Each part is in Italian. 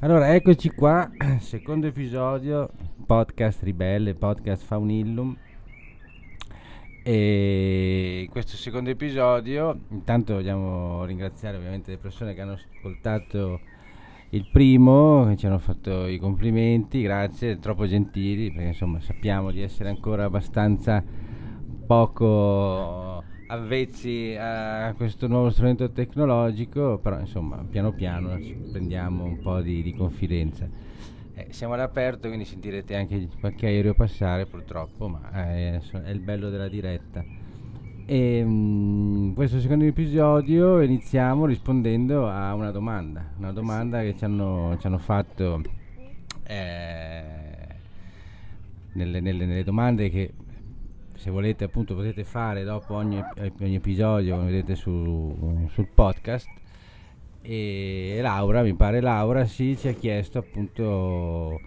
Allora, eccoci qua, secondo episodio, podcast Ribelle, podcast Faunillum. E in questo secondo episodio, intanto vogliamo ringraziare ovviamente le persone che hanno ascoltato il primo, che ci hanno fatto i complimenti, grazie, troppo gentili, perché insomma sappiamo di essere ancora abbastanza poco avvezzi a questo nuovo strumento tecnologico, però insomma piano piano prendiamo un po' di, di confidenza. Eh, siamo all'aperto, quindi sentirete anche qualche aereo passare purtroppo, ma è, è il bello della diretta. E in questo secondo episodio iniziamo rispondendo a una domanda, una domanda che ci hanno, ci hanno fatto eh, nelle, nelle, nelle domande che se volete appunto potete fare dopo ogni, ogni episodio come vedete su, sul podcast. E Laura mi pare Laura sì ci ha chiesto appunto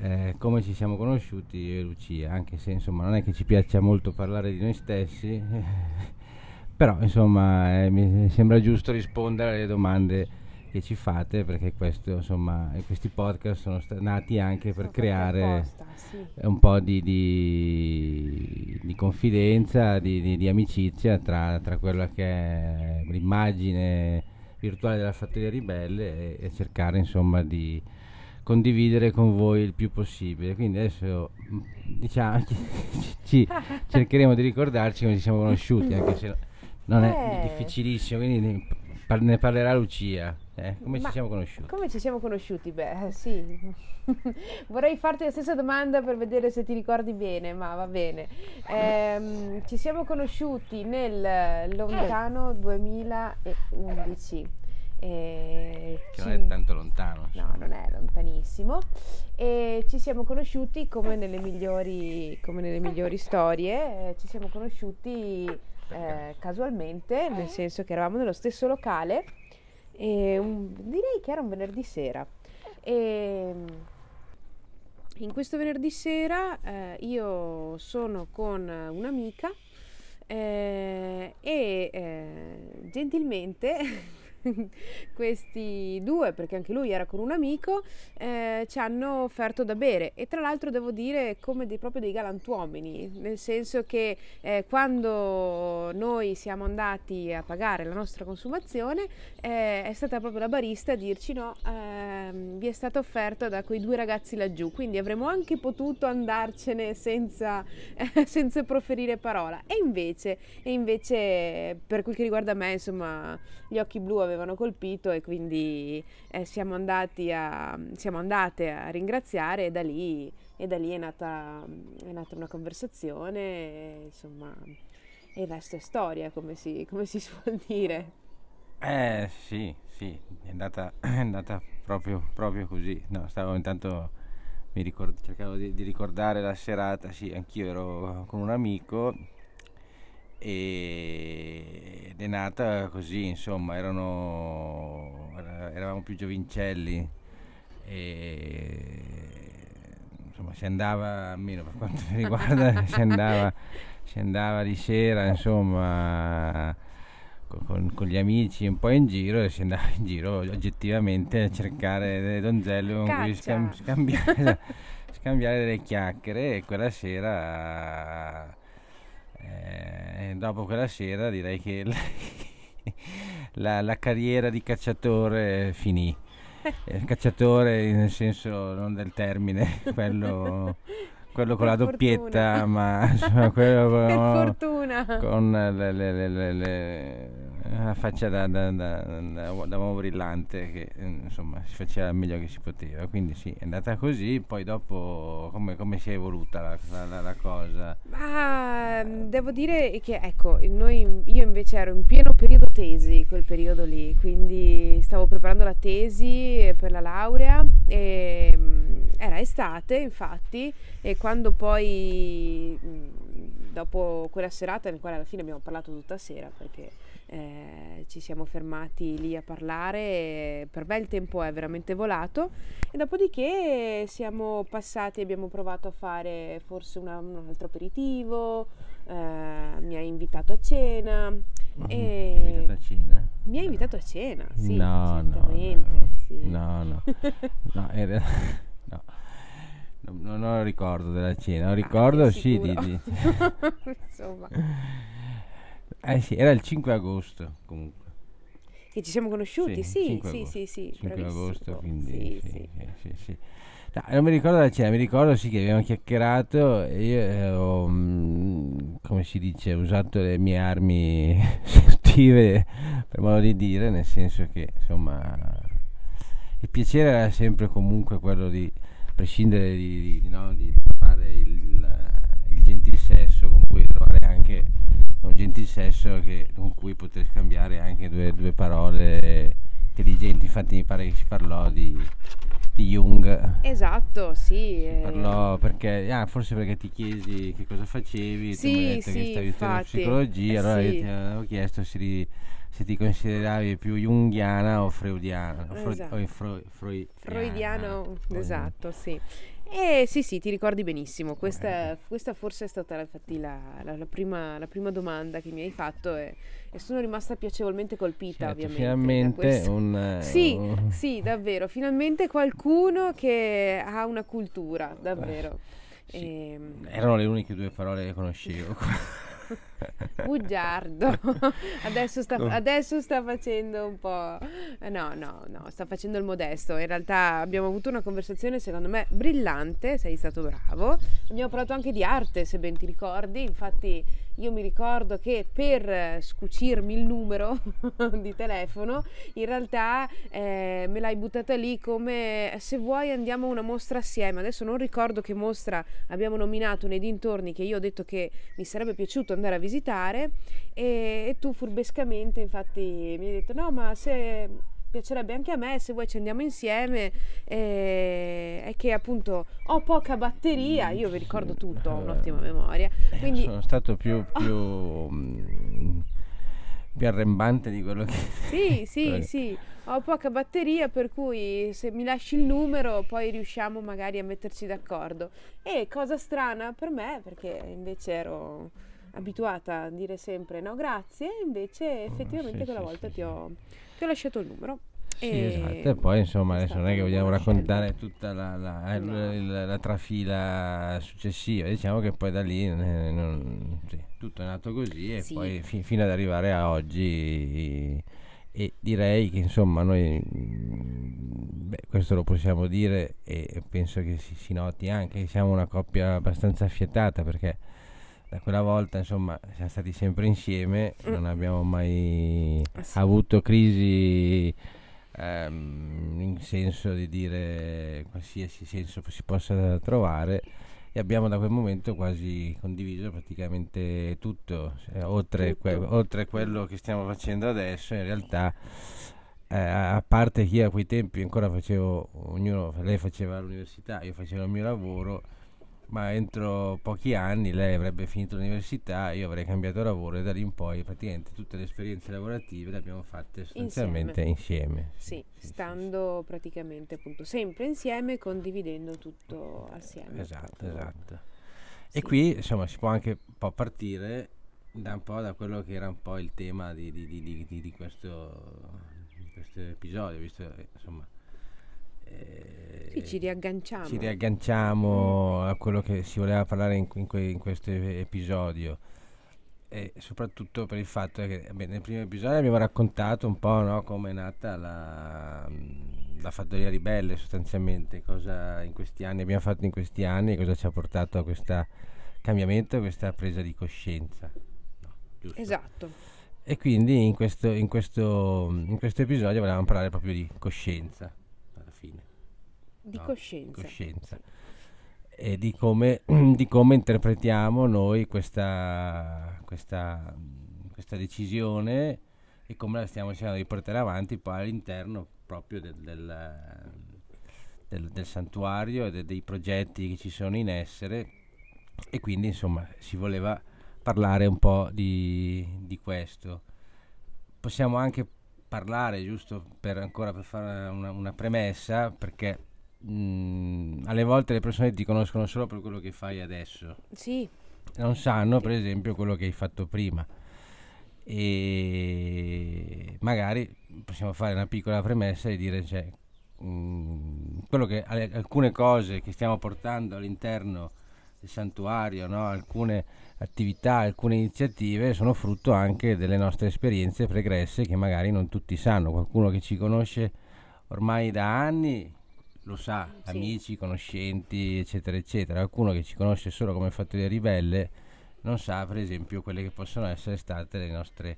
eh, come ci siamo conosciuti io e Lucia. Anche se insomma non è che ci piaccia molto parlare di noi stessi però insomma eh, mi sembra giusto rispondere alle domande che ci fate perché questo, insomma, questi podcast sono st- nati anche per creare apposta, sì. un po' di, di, di confidenza, di, di amicizia tra, tra, quella che è l'immagine virtuale della Fattoria Ribelle e, e cercare insomma di condividere con voi il più possibile. Quindi adesso diciamo ci, cercheremo di ricordarci come ci siamo conosciuti, anche se non è eh. difficilissimo, quindi ne parlerà Lucia. Eh, come Ma ci siamo conosciuti? Come ci siamo conosciuti? Beh, sì. Vorrei farti la stessa domanda per vedere se ti ricordi bene, ma va bene. Eh, ci siamo conosciuti nel lontano 2011. Eh, che ci... non è tanto lontano. No, non è lontanissimo. E ci siamo conosciuti come nelle migliori, come nelle migliori storie. Eh, ci siamo conosciuti eh, casualmente, nel senso che eravamo nello stesso locale e un, direi che era un venerdì sera. E in questo venerdì sera eh, io sono con un'amica eh, e eh, gentilmente questi due, perché anche lui era con un amico, eh, ci hanno offerto da bere e tra l'altro devo dire come dei, proprio dei galantuomini, nel senso che eh, quando noi siamo andati a pagare la nostra consumazione eh, è stata proprio la barista a dirci no, ehm, vi è stato offerto da quei due ragazzi laggiù, quindi avremmo anche potuto andarcene senza, senza proferire parola. E invece, e invece, per quel che riguarda me, insomma, gli occhi blu avevano avevano colpito e quindi eh, siamo, andati a, siamo andate a ringraziare e da lì, e da lì è, nata, è nata una conversazione, e, insomma, e il resto è storia, come si, come si suol dire. Eh sì, sì, è andata, è andata proprio, proprio così. No, stavo intanto ricord- cercavo di, di, ricordare la serata, sì, anch'io ero con un amico ed è nata così, insomma, erano, eravamo più giovincelli e insomma si andava, almeno per quanto mi riguarda, si, andava, si andava di sera, insomma, con, con, gli amici un po' in giro e si andava in giro oggettivamente a cercare delle donzelle con cui scambi- scambiare, scambiare delle chiacchiere e quella sera eh, dopo quella sera direi che la, la, la carriera di cacciatore finì. Eh, cacciatore nel senso non del termine, quello, quello con per la doppietta, fortuna. ma insomma, quello per con, fortuna. con le, le, le, una faccia da, da, da, da, uomo brillante che insomma si faceva il meglio che si poteva. Quindi sì è andata così poi dopo come, come si è evoluta la, la, la cosa? Ah, devo dire che ecco noi, io invece ero in pieno periodo tesi quel periodo lì. Quindi stavo preparando la tesi per la laurea e era estate infatti e quando poi dopo quella serata nel quale alla fine abbiamo parlato tutta sera perché eh, ci siamo fermati lì a parlare, per me il tempo è veramente volato e dopodiché siamo passati, abbiamo provato a fare forse una, un altro aperitivo, eh, mi ha invitato a cena. E... Mi ha invitato a cena? Mi ha invitato a cena, sì, no, certamente. No, no. sì. No, no. no, realtà, no. Non, non ho ricordo della cena, ho ricordo Ah, sì di, di- Insomma, Eh sì, era il 5 agosto comunque. che ci siamo conosciuti, sì, 5 sì, sì, sì, 5 bravissimo. agosto, quindi Sì, sì, sì. No, non mi ricordo la cena, mi ricordo sì che abbiamo chiacchierato e io eh, ho, mm, come si dice, usato le mie armi seduttive, per modo di dire, nel senso che insomma il piacere era sempre comunque quello di prescindere di, di- no, di trovare il, il gentil sesso con cui trovare anche un gentil sesso che- con cui poter scambiare anche due, due parole intelligenti infatti mi pare che si parlò di, di Jung Esatto, sì. si eh, parlò perché ah, forse perché ti chiesi che cosa facevi tu Sì, mi hai detto che sì, stavi facendo infatti. psicologia Eh, allora io sì. ti avevo chiesto se, ri- se ti consideravi più junghiana o freudiana o, fro- Esatto. o fro- freudiana. Freudiano, esatto, sì. E sì, sì, ti ricordi benissimo. Questa, questa forse è stata infatti la, la- la prima, la prima domanda che mi hai fatto e, e sono rimasta piacevolmente colpita, Certo, ovviamente. finalmente un, eh, Sì, un- sì, davvero. Finalmente qualcuno che ha una cultura, davvero. sì. Ehm, erano le uniche due parole che conoscevo Bugiardo, adesso sta, Oh. adesso sta facendo un po'... eh, No, no, no, sta facendo il modesto. In realtà abbiamo avuto una conversazione secondo me brillante, sei stato bravo. Abbiamo parlato anche di arte, se ben ti ricordi. Infatti io mi ricordo che per scucirmi il numero di telefono, in realtà eh, me l'hai buttata lì come se vuoi andiamo a una mostra assieme. Adesso non ricordo che mostra abbiamo nominato nei dintorni che io ho detto che mi sarebbe piaciuto andare a visitare e, e tu furbescamente infatti mi hai detto no ma se piacerebbe anche a me se vuoi ci andiamo insieme e, e che appunto ho poca batteria io vi ricordo tutto ho un'ottima memoria quindi sono stato più, più, mm, più arrembante di quello che Sì, sì, sì, ho poca batteria per cui se mi lasci il numero poi riusciamo magari a metterci d'accordo. E cosa strana per me, perché invece ero abituata a dire sempre no grazie, invece effettivamente sì, quella sì, volta sì, ti, ho, ti ho lasciato il numero. Sì, E esatto. E poi insomma adesso non è che vogliamo raccontare scelta. tutta la, la- il- No. il- la trafila successiva, diciamo che poi da lì eh, non- sì, tutto è nato così e Sì. poi fi- fino ad arrivare a oggi e direi che insomma noi beh, questo lo possiamo dire e penso che si, si noti anche che siamo una coppia abbastanza affiatata perché da quella volta insomma siamo stati sempre insieme Mm. non abbiamo mai Ah, sì. avuto crisi ehm, in senso di dire qualsiasi senso si possa trovare e abbiamo da quel momento quasi condiviso praticamente tutto, eh, oltre, que- Tutto. oltre quello che stiamo facendo adesso, in realtà eh, a parte che io a quei tempi ancora facevo, ognuno, lei faceva l'università, io facevo il mio lavoro, ma entro pochi anni lei avrebbe finito l'università, io avrei cambiato lavoro e da lì in poi praticamente tutte le esperienze lavorative le abbiamo fatte sostanzialmente insieme. Sì, sì, sì, stando praticamente appunto sempre insieme, condividendo tutto assieme. Esatto, esatto. Sì. E qui insomma si può anche un po' partire da un po' da quello che era un po' il tema di, di- di- di- questo, questo episodio, visto che insomma Sì, ci riagganciamo. ci riagganciamo a quello che si voleva parlare in, in que- in questo episodio e soprattutto per il fatto che beh, nel primo episodio abbiamo raccontato un po' no, come è nata la, la fattoria ribelle sostanzialmente, cosa in questi anni abbiamo fatto in questi anni, cosa ci ha portato a questo cambiamento, a questa presa di coscienza. No, giusto? Esatto. E quindi in questo, in, questo, in questo episodio volevamo parlare proprio di coscienza. Di no? coscienza. Coscienza. E di come, di come interpretiamo noi questa, questa, questa decisione e come la stiamo cercando di portare avanti poi all'interno proprio del, del, del- del santuario e de- dei progetti che ci sono in essere e quindi insomma si voleva parlare un po' di, di questo. Possiamo anche parlare, giusto per ancora per fare una, una premessa, perché mh, alle volte le persone ti conoscono solo per quello che fai adesso, Sì, non sanno per esempio quello che hai fatto prima e magari possiamo fare una piccola premessa e dire cioè, mh, quello che, alcune cose che stiamo portando all'interno del santuario, no? alcune attività, alcune iniziative sono frutto anche delle nostre esperienze pregresse che magari non tutti sanno. Qualcuno che ci conosce ormai da anni lo sa, sì. amici, conoscenti, eccetera, eccetera. Qualcuno che ci conosce solo come fattoria ribelle non sa, per esempio, quelle che possono essere state le nostre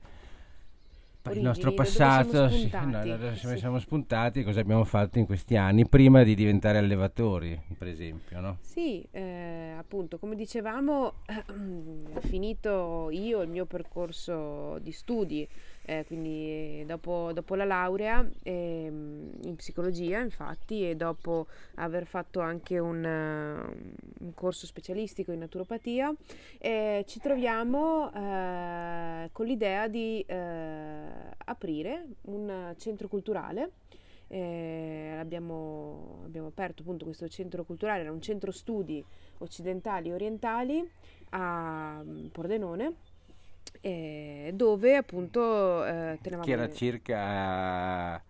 il nostro passato, sì, no, dove sì. siamo spuntati, cosa abbiamo fatto in questi anni prima di diventare allevatori, per esempio. No? Sì, eh, appunto, come dicevamo, eh, finito io il mio percorso di studi eh, quindi dopo, dopo, la laurea eh, in psicologia infatti e dopo aver fatto anche un, uh, un corso specialistico in naturopatia eh, ci troviamo eh, con l'idea di eh, aprire un centro culturale. Eh, abbiamo, abbiamo, aperto appunto questo centro culturale, era un centro studi occidentali e orientali a Pordenone eh, dove appunto eh, tenevamo... Che era circa...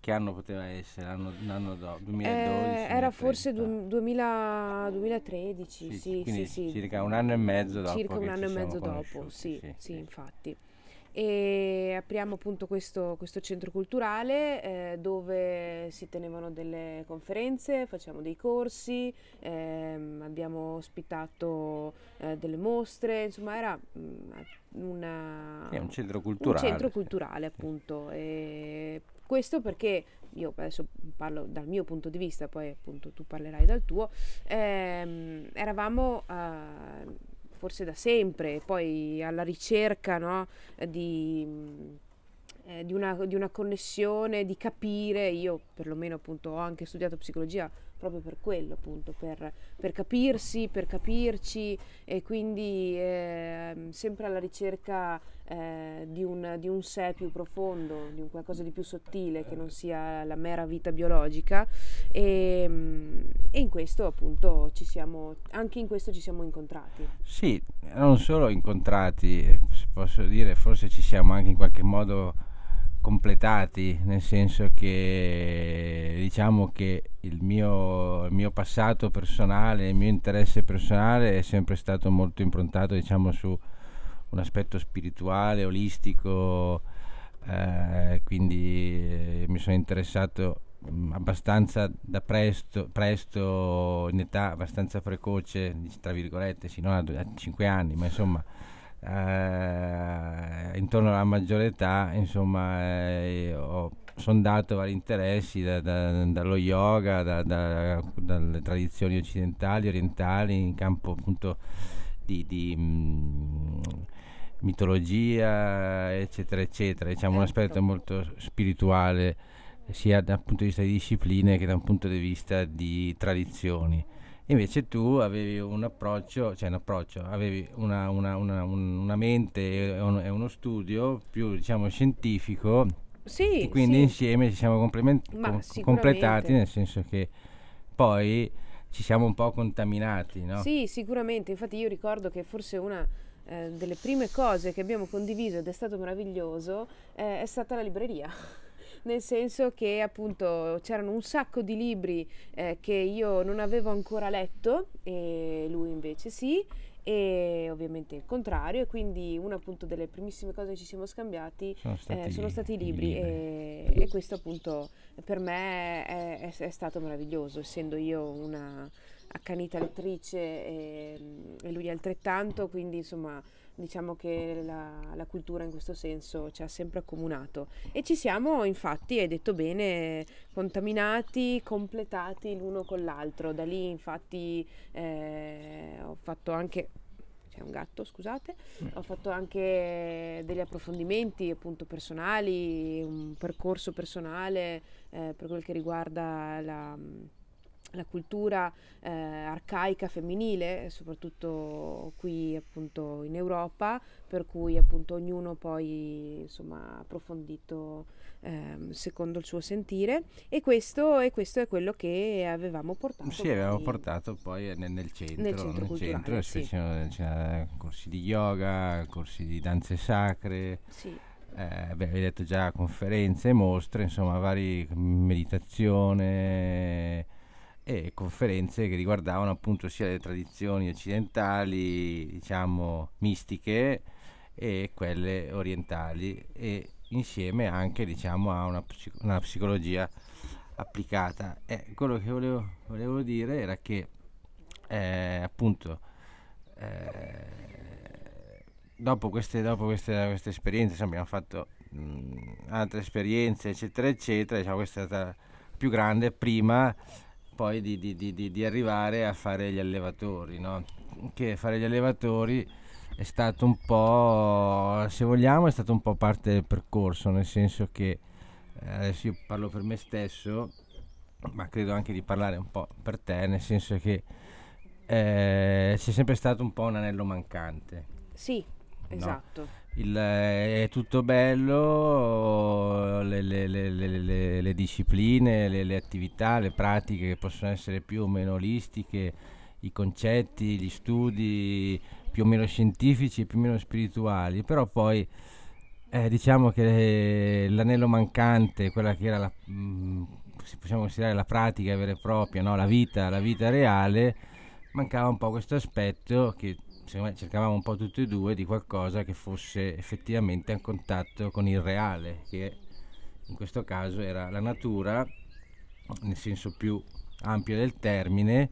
Che anno poteva essere? L'anno, l'anno dopo? 2012? Eh, era forse du- 2000, 2013, sì, sì, sì, sì, Circa un anno e mezzo dopo. Circa un anno e mezzo dopo, sì, sì, infatti e apriamo appunto questo, questo centro culturale eh, dove si tenevano delle conferenze, facciamo dei corsi, ehm, abbiamo ospitato eh, delle mostre, insomma era mm, una, È un centro culturale. Un centro culturale appunto. E questo perché io adesso parlo dal mio punto di vista, poi appunto tu parlerai dal tuo, ehm, eravamo... Uh, forse da sempre, poi alla ricerca no, di, eh, di, una, di, una, connessione, di capire, io perlomeno appunto ho anche studiato psicologia proprio per quello, appunto, per, per capirsi, per capirci e quindi eh, sempre alla ricerca eh, di, un, di, un, sé più profondo, di un qualcosa di più sottile che non sia la mera vita biologica e, e in questo appunto ci siamo, anche in questo ci siamo incontrati. Sì, non solo incontrati, posso dire, forse ci siamo anche in qualche modo completati, nel senso che diciamo che il mio, il mio, passato personale, il mio interesse personale è sempre stato molto improntato diciamo, su un aspetto spirituale, olistico, eh, quindi eh, mi sono interessato mh, abbastanza da presto, presto, in età abbastanza precoce, tra virgolette, a, a 5 anni, ma insomma eh, intorno alla maggiore età, insomma, eh, ho sondato vari interessi da, da, dallo yoga, da, dalle tradizioni occidentali, orientali, in campo appunto di, di mh, mm, mitologia, eccetera, eccetera. Diciamo un aspetto molto spirituale sia dal punto di vista di discipline che da un punto di vista di tradizioni. Invece tu avevi un approccio, cioè un approccio, avevi una, una, una, una mente e uno studio più diciamo scientifico sì, e quindi sì. insieme ci siamo complement- com- completati nel senso che poi ci siamo un po' contaminati, no? Sì, sicuramente, infatti io ricordo che forse una eh, delle prime cose che abbiamo condiviso ed è stato meraviglioso eh, è stata la libreria nel senso che appunto c'erano un sacco di libri eh, che io non avevo ancora letto e lui invece sì e ovviamente il contrario e quindi una appunto delle primissime cose che ci siamo scambiati sono stati, eh, sono stati i libri, libri. E, e, questo appunto per me è, è, è, stato meraviglioso essendo io una accanita lettrice e, e lui altrettanto quindi insomma diciamo che la, la, cultura in questo senso ci ha sempre accomunato e ci siamo infatti, hai detto bene, contaminati, completati l'uno con l'altro. Da lì infatti eh, ho fatto anche c'è un gatto, scusate, ho fatto anche degli approfondimenti appunto personali, un percorso personale eh, per quel che riguarda la la cultura eh, arcaica femminile, soprattutto qui appunto in Europa, per cui appunto ognuno poi insomma ha approfondito eh, secondo il suo sentire e questo, e questo, è quello che avevamo portato. Sì, avevamo portato poi nel, nel centro, nel centro, nel centro sì. c'erano corsi di yoga, corsi di danze sacre. Sì eh, beh, hai detto già conferenze, mostre, insomma, vari meditazione e conferenze che riguardavano appunto sia le tradizioni occidentali, diciamo, mistiche e quelle orientali e insieme anche diciamo a una, una psicologia applicata. E quello che volevo, volevo dire era che eh, appunto eh, dopo, queste, dopo queste, queste esperienze insomma, abbiamo fatto mh, altre esperienze eccetera eccetera diciamo questa è stata più grande prima poi di, di, di, di arrivare a fare gli allevatori no? che fare gli allevatori è stato un po' se vogliamo è stato un po' parte del percorso nel senso che eh, adesso io parlo per me stesso ma credo anche di parlare un po' per te nel senso che eh, c'è sempre stato un po' un anello mancante. Sì, esatto. Il, eh, è tutto bello, le, le, le, le discipline, le, attività, le pratiche che possono essere più o meno olistiche, i concetti, gli studi più o meno scientifici e più o meno spirituali, però poi eh, diciamo che l'anello mancante, quella che era la, mh, mm, possiamo considerare la pratica vera e propria, no? la vita, la vita reale, mancava un po' questo aspetto che me cercavamo un po' tutti e due di qualcosa che fosse effettivamente a contatto con il reale, che in questo caso era la natura, nel senso più ampio del termine,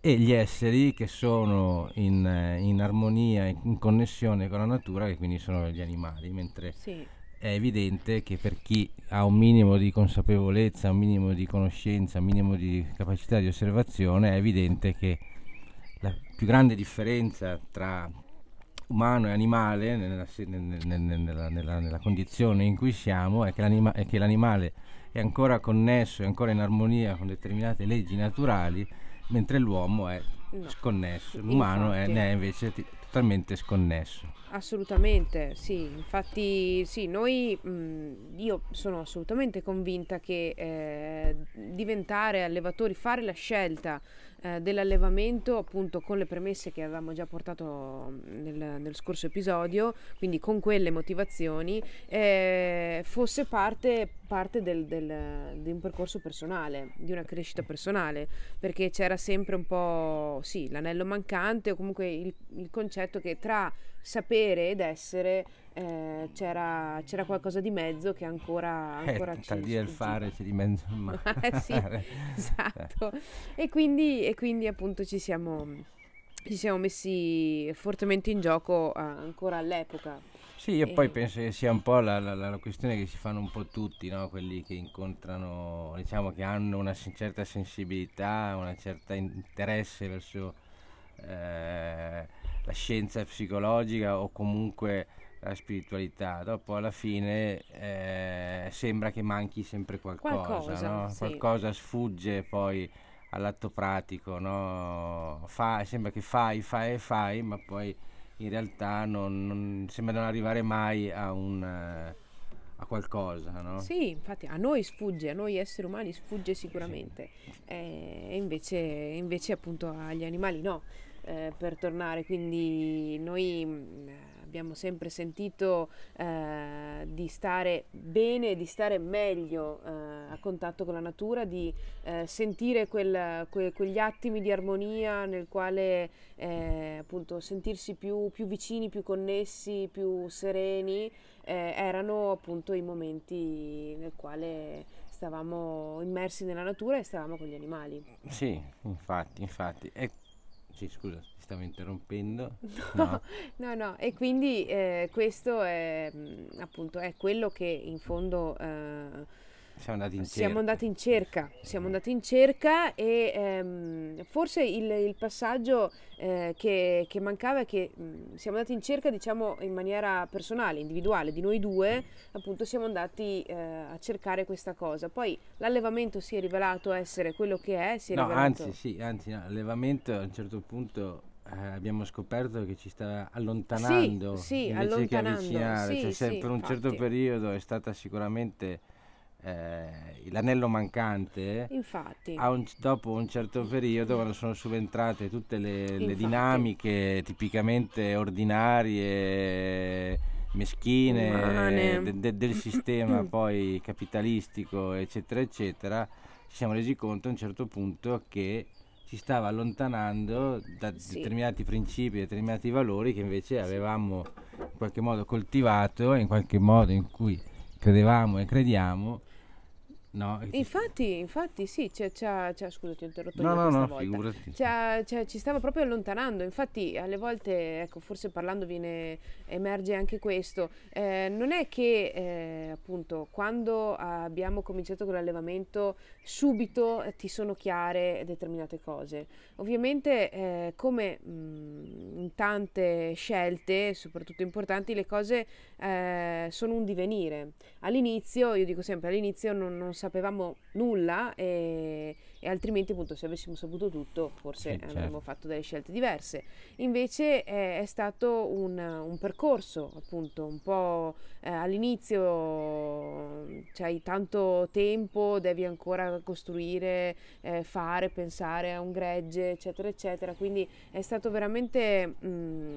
e gli esseri che sono in, in armonia, in connessione con la natura, che quindi sono gli animali, mentre sì. è evidente che per chi ha un minimo di consapevolezza, un minimo di conoscenza, un minimo di capacità di osservazione, è evidente che più grande differenza tra umano e animale nella, nella, nella, nella condizione in cui siamo è che, l'anima, è che l'animale è ancora connesso, è ancora in armonia con determinate leggi naturali, mentre l'uomo è no. sconnesso, l'umano è, ne è invece t- totalmente sconnesso. Assolutamente, sì, infatti sì, noi, mh, io sono assolutamente convinta che eh, diventare allevatori, fare la scelta eh, dell'allevamento appunto con le premesse che avevamo già portato nel, nel scorso episodio, quindi con quelle motivazioni, eh, fosse parte, parte del, del, di un percorso personale, di una crescita personale, perché c'era sempre un po' sì, l'anello mancante o comunque il, il concetto che tra sapere ed essere eh, c'era, c'era, qualcosa di mezzo che ancora, eh, ancora eh, ci dire il fare c'è di mezzo il mare. Sì, esatto. E quindi, e quindi appunto ci siamo, ci siamo messi fortemente in gioco uh, ancora all'epoca. Sì, io e... poi penso che sia un po' la, la, la, questione che si fanno un po' tutti, no? quelli che incontrano, diciamo che hanno una certa sensibilità, un certo interesse verso eh, la scienza psicologica o comunque la spiritualità. Dopo alla fine eh, sembra che manchi sempre qualcosa, qualcosa, no? sì. qualcosa sfugge poi all'atto pratico, no? Fa, sembra che fai, fai e fai, ma poi in realtà non, non sembra non arrivare mai a un... A qualcosa, no? Sì, infatti a noi sfugge, a noi esseri umani sfugge sicuramente, sì. eh, e invece, invece appunto agli animali no eh, per tornare, quindi noi mm, abbiamo sempre sentito eh, di stare bene, di stare meglio eh, a contatto con la natura, di eh, sentire quel, que, quegli attimi di armonia nel quale eh, appunto sentirsi più, più, vicini, più connessi, più sereni, eh, erano appunto i momenti nel quale stavamo immersi nella natura e stavamo con gli animali. Sì, infatti, infatti. E sì, scusa, ti stavo interrompendo. No, no, no. e quindi eh, questo è mm, appunto è quello che in fondo eh, siamo andati in cerca. Siamo andati in cerca, andati in cerca e ehm, forse il, il passaggio eh, che, che, mancava è che mh, mm, siamo andati in cerca, diciamo, in maniera personale, individuale, di noi due, appunto siamo andati eh, a cercare questa cosa. Poi l'allevamento si è rivelato essere quello che è, si è no, rivelato... anzi, sì, anzi, no, l'allevamento a un certo punto eh, abbiamo scoperto che ci sta allontanando sì, sì, invece allontanando. che avvicinare, sì, cioè, sì, per un infatti. certo periodo è stata sicuramente eh, l'anello mancante, un, dopo un certo periodo, quando sono subentrate tutte le, le dinamiche tipicamente ordinarie meschine de, de, del sistema poi capitalistico, eccetera, eccetera, ci siamo resi conto a un certo punto che ci stava allontanando da sì. determinati principi, determinati valori che invece avevamo in qualche modo coltivato e in qualche modo in cui credevamo e crediamo No, infatti, infatti sì, c'è, c'è, c'è, scusa ti ho interrotto no, no, no, figurati. C'è, ci stava proprio allontanando, infatti alle volte, ecco, forse parlando viene, emerge anche questo, eh, non è che eh, appunto quando abbiamo cominciato con l'allevamento subito eh, ti sono chiare determinate cose, ovviamente eh, come mh, in tante scelte, soprattutto importanti, le cose eh, sono un divenire, all'inizio, io dico sempre all'inizio non, non sapevamo nulla e, e, altrimenti appunto se avessimo saputo tutto forse sì, certo. avremmo fatto delle scelte diverse. Invece è, è stato un, un, percorso appunto un po' eh, all'inizio c'hai tanto tempo, devi ancora costruire, eh, fare, pensare a un gregge eccetera eccetera, quindi è stato veramente... Mh,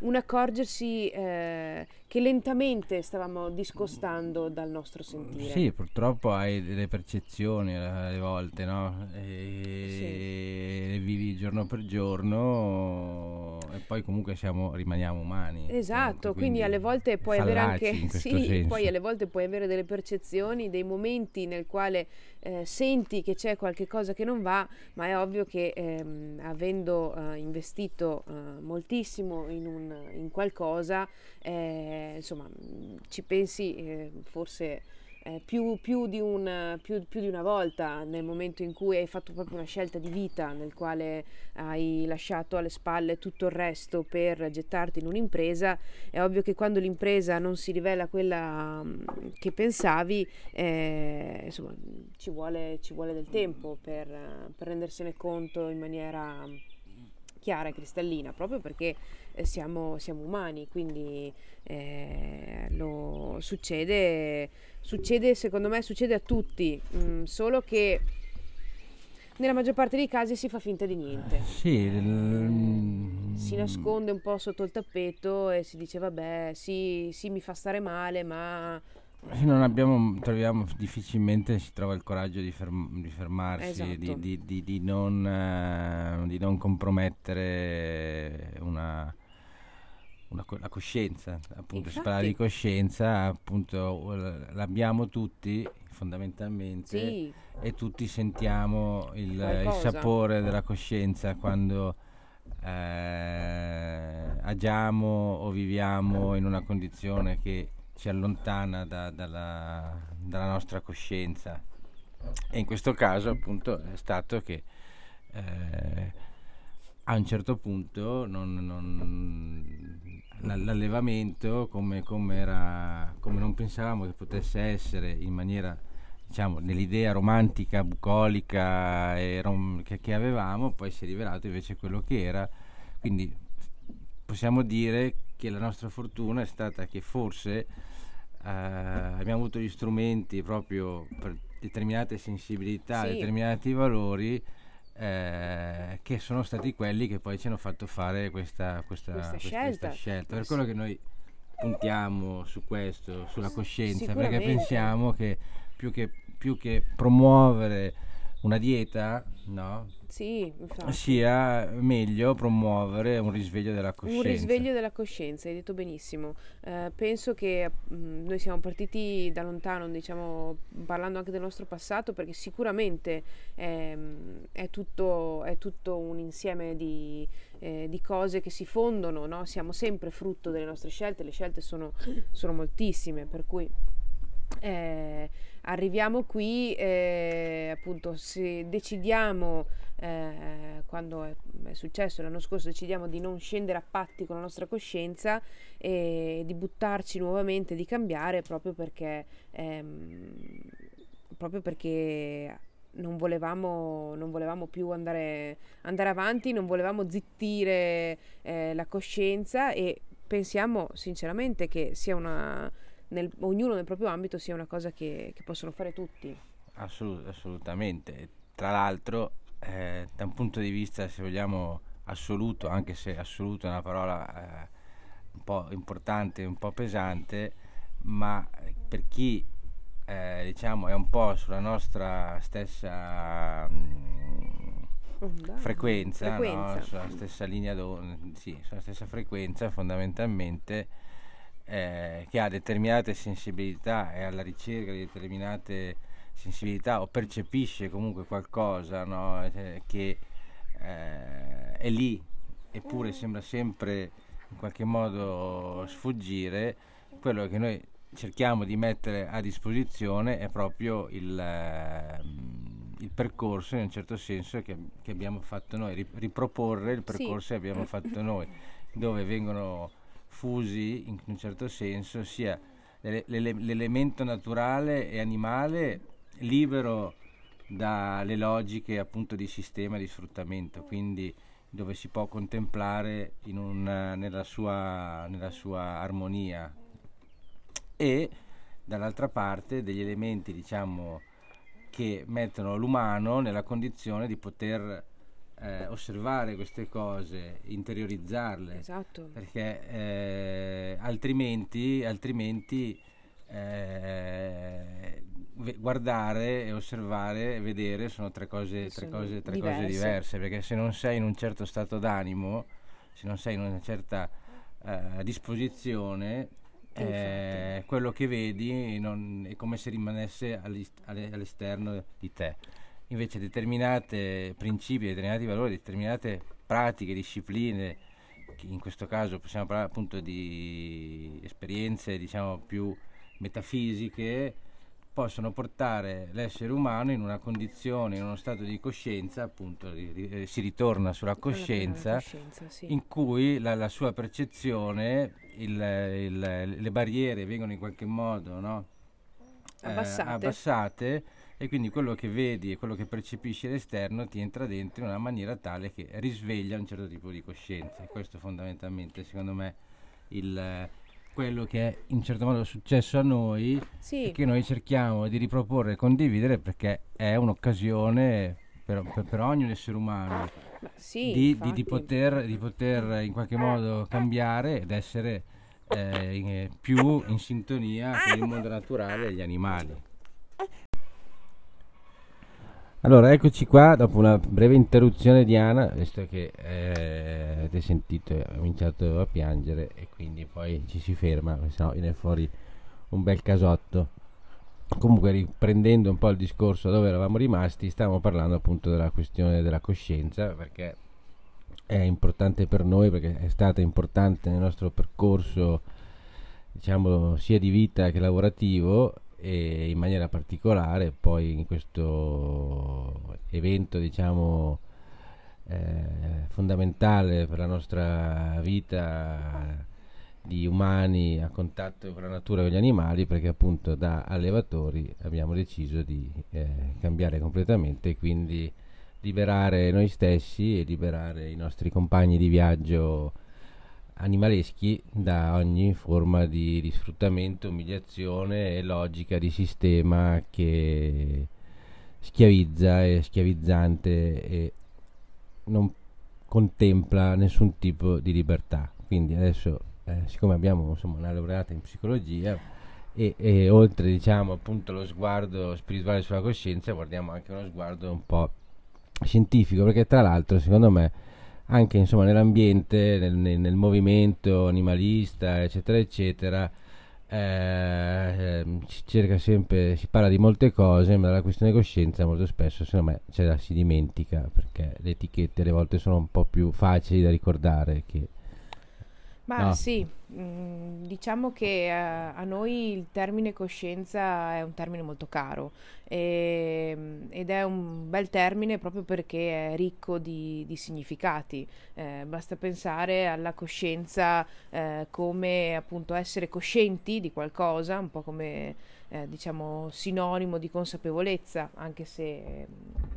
un accorgersi eh, che lentamente stavamo discostando dal nostro sentire. Sì, purtroppo hai delle percezioni alle volte, no? E sì. le vivi giorno per giorno e poi comunque siamo, rimaniamo umani. Esatto, comunque, quindi, quindi, alle volte puoi avere anche sì, poi alle volte puoi avere delle percezioni, dei momenti nel quale eh, senti che c'è qualche cosa che non va, ma è ovvio che ehm, avendo eh, investito eh, moltissimo in, un, in qualcosa, eh, insomma, ci pensi eh, forse eh, più, più, di un, più, più, di una volta nel momento in cui hai fatto proprio una scelta di vita nel quale hai lasciato alle spalle tutto il resto per gettarti in un'impresa, è ovvio che quando l'impresa non si rivela quella mm, che pensavi, eh, insomma, ci vuole, ci vuole, del tempo per, per rendersene conto in maniera chiara e cristallina, proprio perché siamo, siamo, umani, quindi eh, lo succede, succede, secondo me succede a tutti, mm, solo che nella maggior parte dei casi si fa finta di niente. Sì, l... si nasconde un po' sotto il tappeto e si dice vabbè, sì, sì mi fa stare male, ma non abbiamo, troviamo difficilmente si trova il coraggio di, ferm- di fermarsi, esatto. di, di, di, di, non, uh, di non compromettere una, una, la coscienza, appunto, si parla di coscienza, appunto, l'abbiamo tutti fondamentalmente sì. e tutti sentiamo il, il, sapore della coscienza quando eh, agiamo o viviamo in una condizione che ci allontana da, dalla, dalla, nostra coscienza. E in questo caso appunto è stato che eh, a un certo punto non, non, l'allevamento come, come, era, come non pensavamo che potesse essere in maniera diciamo nell'idea romantica, bucolica rom- che, che avevamo, poi si è rivelato invece quello che era. Quindi possiamo dire che la nostra fortuna è stata che forse eh, abbiamo avuto gli strumenti proprio per determinate sensibilità, sì. determinati valori eh, che sono stati quelli che poi ci hanno fatto fare questa, questa, questa, questa scelta. scelta. Per quello che noi puntiamo su questo, sulla coscienza, perché pensiamo che più che, più che promuovere una dieta, no? Sì, sia meglio promuovere un risveglio della coscienza. Un risveglio della coscienza, hai detto benissimo. Eh, penso che mh, mm, noi siamo partiti da lontano, diciamo, parlando anche del nostro passato, perché sicuramente è, è, tutto, è tutto, un insieme di, eh, di, cose che si fondono, no? siamo sempre frutto delle nostre scelte, le scelte sono, sono moltissime, per cui... Eh, arriviamo qui, eh, appunto, se decidiamo, eh, quando è, è, successo l'anno scorso, decidiamo di non scendere a patti con la nostra coscienza e di buttarci nuovamente, di cambiare proprio perché, ehm, proprio perché non volevamo, non volevamo più andare, andare, avanti, non volevamo zittire eh, la coscienza e pensiamo sinceramente che sia una nel, ognuno nel proprio ambito sia una cosa che, che possono fare tutti. Assolut- assolutamente. Tra l'altro, eh, da un punto di vista, se vogliamo, assoluto, anche se assoluto è una parola eh, un po' importante, un po' pesante, ma per chi eh, diciamo è un po' sulla nostra stessa mh, mm, frequenza, frequenza. No? sulla stessa linea d'onda, sì, sulla stessa frequenza fondamentalmente eh, che ha determinate sensibilità e alla ricerca di determinate sensibilità o percepisce comunque qualcosa no? eh, che eh, è lì eppure sembra sempre in qualche modo sfuggire, quello che noi cerchiamo di mettere a disposizione è proprio il, eh, il percorso in un certo senso che, che abbiamo fatto noi, riproporre il percorso sì. che abbiamo fatto noi, dove vengono fusi in un certo senso sia l'elemento naturale e animale libero dalle logiche appunto di sistema di sfruttamento, quindi dove si può contemplare una, nella, sua, nella sua armonia. E dall'altra parte degli elementi diciamo che mettono l'umano nella condizione di poter eh, osservare queste cose, interiorizzarle, esatto. perché eh, altrimenti, altrimenti eh, guardare e osservare e vedere sono tre cose, tre cose, tre diverse. cose diverse, perché se non sei in un certo stato d'animo, se non sei in una certa eh, disposizione, eh, quello che vedi non, è come se rimanesse all'esterno di te invece determinate principi, determinati valori, determinate pratiche, discipline, in questo caso possiamo parlare appunto di esperienze diciamo più metafisiche, possono portare l'essere umano in una condizione, in uno stato di coscienza, appunto eh, si ritorna sulla coscienza, coscienza sì. in cui la, la sua percezione, il, il, le barriere vengono in qualche modo no? abbassate. Eh, abbassate e quindi quello che vedi e quello che percepisci all'esterno ti entra dentro in una maniera tale che risveglia un certo tipo di coscienza e questo fondamentalmente secondo me il, quello che è in certo modo successo a noi sì. e che noi cerchiamo di riproporre e condividere perché è un'occasione per, per, per ogni essere umano sì, di, di, di, poter, di, poter, in qualche modo cambiare ed essere eh, in, più in sintonia con il mondo naturale e gli animali. Allora, eccoci qua dopo una breve interruzione di Ana, visto che eh, avete sentito ha cominciato a piangere e quindi poi ci si ferma, se no viene fuori un bel casotto. Comunque riprendendo un po' il discorso dove eravamo rimasti, stavamo parlando appunto della questione della coscienza, perché è importante per noi, perché è stata importante nel nostro percorso, diciamo, sia di vita che lavorativo e in maniera particolare poi in questo evento diciamo eh, fondamentale per la nostra vita di umani a contatto con la natura e con gli animali perché appunto da allevatori abbiamo deciso di eh, cambiare completamente e quindi liberare noi stessi e liberare i nostri compagni di viaggio animaleschi da ogni forma di, di sfruttamento, umiliazione e logica di sistema che schiavizza e schiavizzante e non contempla nessun tipo di libertà. Quindi adesso, eh, siccome abbiamo insomma, una laureata in psicologia e, e oltre diciamo appunto lo sguardo spirituale sulla coscienza, guardiamo anche uno sguardo un po' scientifico, perché tra l'altro secondo me anche insomma, nell'ambiente, nel, nel, movimento animalista, eccetera, eccetera, eh, ehm, si cerca sempre, si parla di molte cose, ma la questione coscienza molto spesso secondo me ce la si dimentica perché le etichette alle volte sono un po' più facili da ricordare che ma no. sì, mm, diciamo che a, a, noi il termine coscienza è un termine molto caro e, ed è un bel termine proprio perché è ricco di, di significati. Eh, basta pensare alla coscienza eh, come appunto essere coscienti di qualcosa, un po' come eh, diciamo sinonimo di consapevolezza, anche se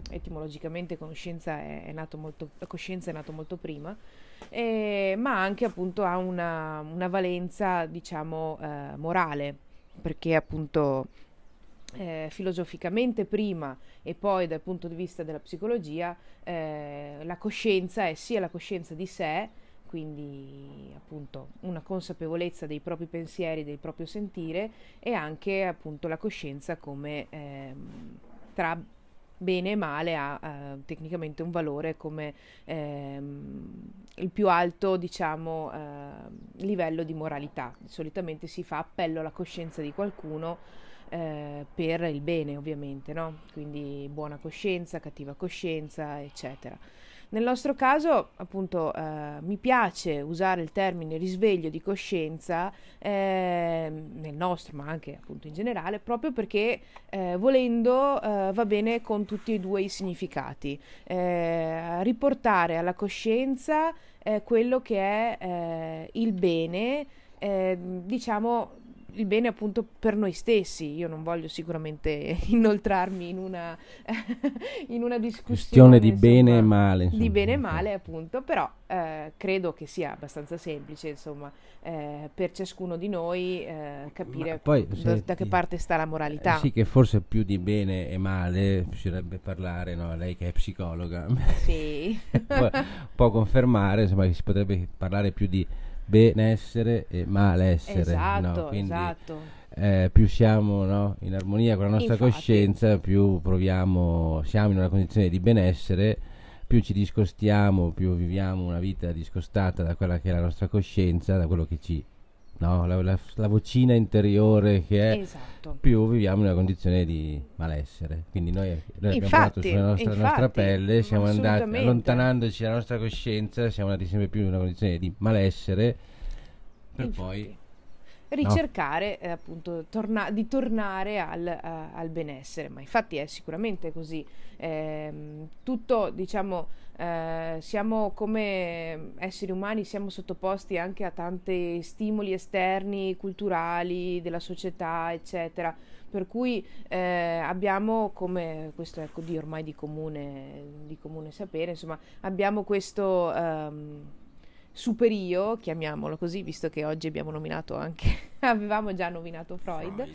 etimologicamente conoscenza è, è nato molto, coscienza è nato molto prima eh, ma anche appunto ha una, una valenza diciamo eh, morale perché appunto eh, filosoficamente prima e poi dal punto di vista della psicologia eh, la coscienza è sia la coscienza di sé quindi appunto una consapevolezza dei propri pensieri, del proprio sentire e anche appunto la coscienza come ehm, tra bene e male ha eh, tecnicamente un valore come ehm, il più alto diciamo eh, livello di moralità solitamente si fa appello alla coscienza di qualcuno eh, per il bene ovviamente no? quindi buona coscienza cattiva coscienza eccetera nel nostro caso, appunto, eh, mi piace usare il termine risveglio di coscienza, eh, nel nostro, ma anche appunto in generale, proprio perché eh, volendo eh, va bene con tutti e due i significati. Eh, riportare alla coscienza eh, quello che è il bene, diciamo il bene appunto per noi stessi. Io non voglio sicuramente inoltrarmi in una, in una discussione di insomma, bene e male. Insomma. Di bene e male appunto, però eh, credo che sia abbastanza semplice insomma eh, per ciascuno di noi eh, capire poi, da, da, che parte sta la moralità. Eh, sì che forse più di bene e male bisognerebbe parlare, no? lei che è psicologa sì. può, può confermare insomma, che si potrebbe parlare più di benessere e malessere. Esatto, no? Quindi, esatto. Eh, più siamo no, in armonia con la nostra Infatti. coscienza, più proviamo, siamo in una condizione di benessere, più ci discostiamo, più viviamo una vita discostata da quella che è la nostra coscienza, da quello che ci no? la, la, la, vocina interiore che è, esatto. più viviamo in una condizione di malessere. Quindi noi, noi abbiamo provato sulla nostra, infatti, nostra pelle, siamo andati allontanandoci dalla nostra coscienza, siamo andati sempre più in una condizione di malessere per infatti. poi ricercare no. eh, appunto torna- di tornare al, uh, al, benessere. Ma infatti è sicuramente così. Eh, tutto diciamo eh, siamo come esseri umani siamo sottoposti anche a tanti stimoli esterni culturali della società eccetera. Per cui eh, abbiamo come questo ecco di ormai di comune, di comune sapere insomma abbiamo questo superio, chiamiamolo così, visto che oggi abbiamo nominato anche, avevamo già nominato Freud, Freud.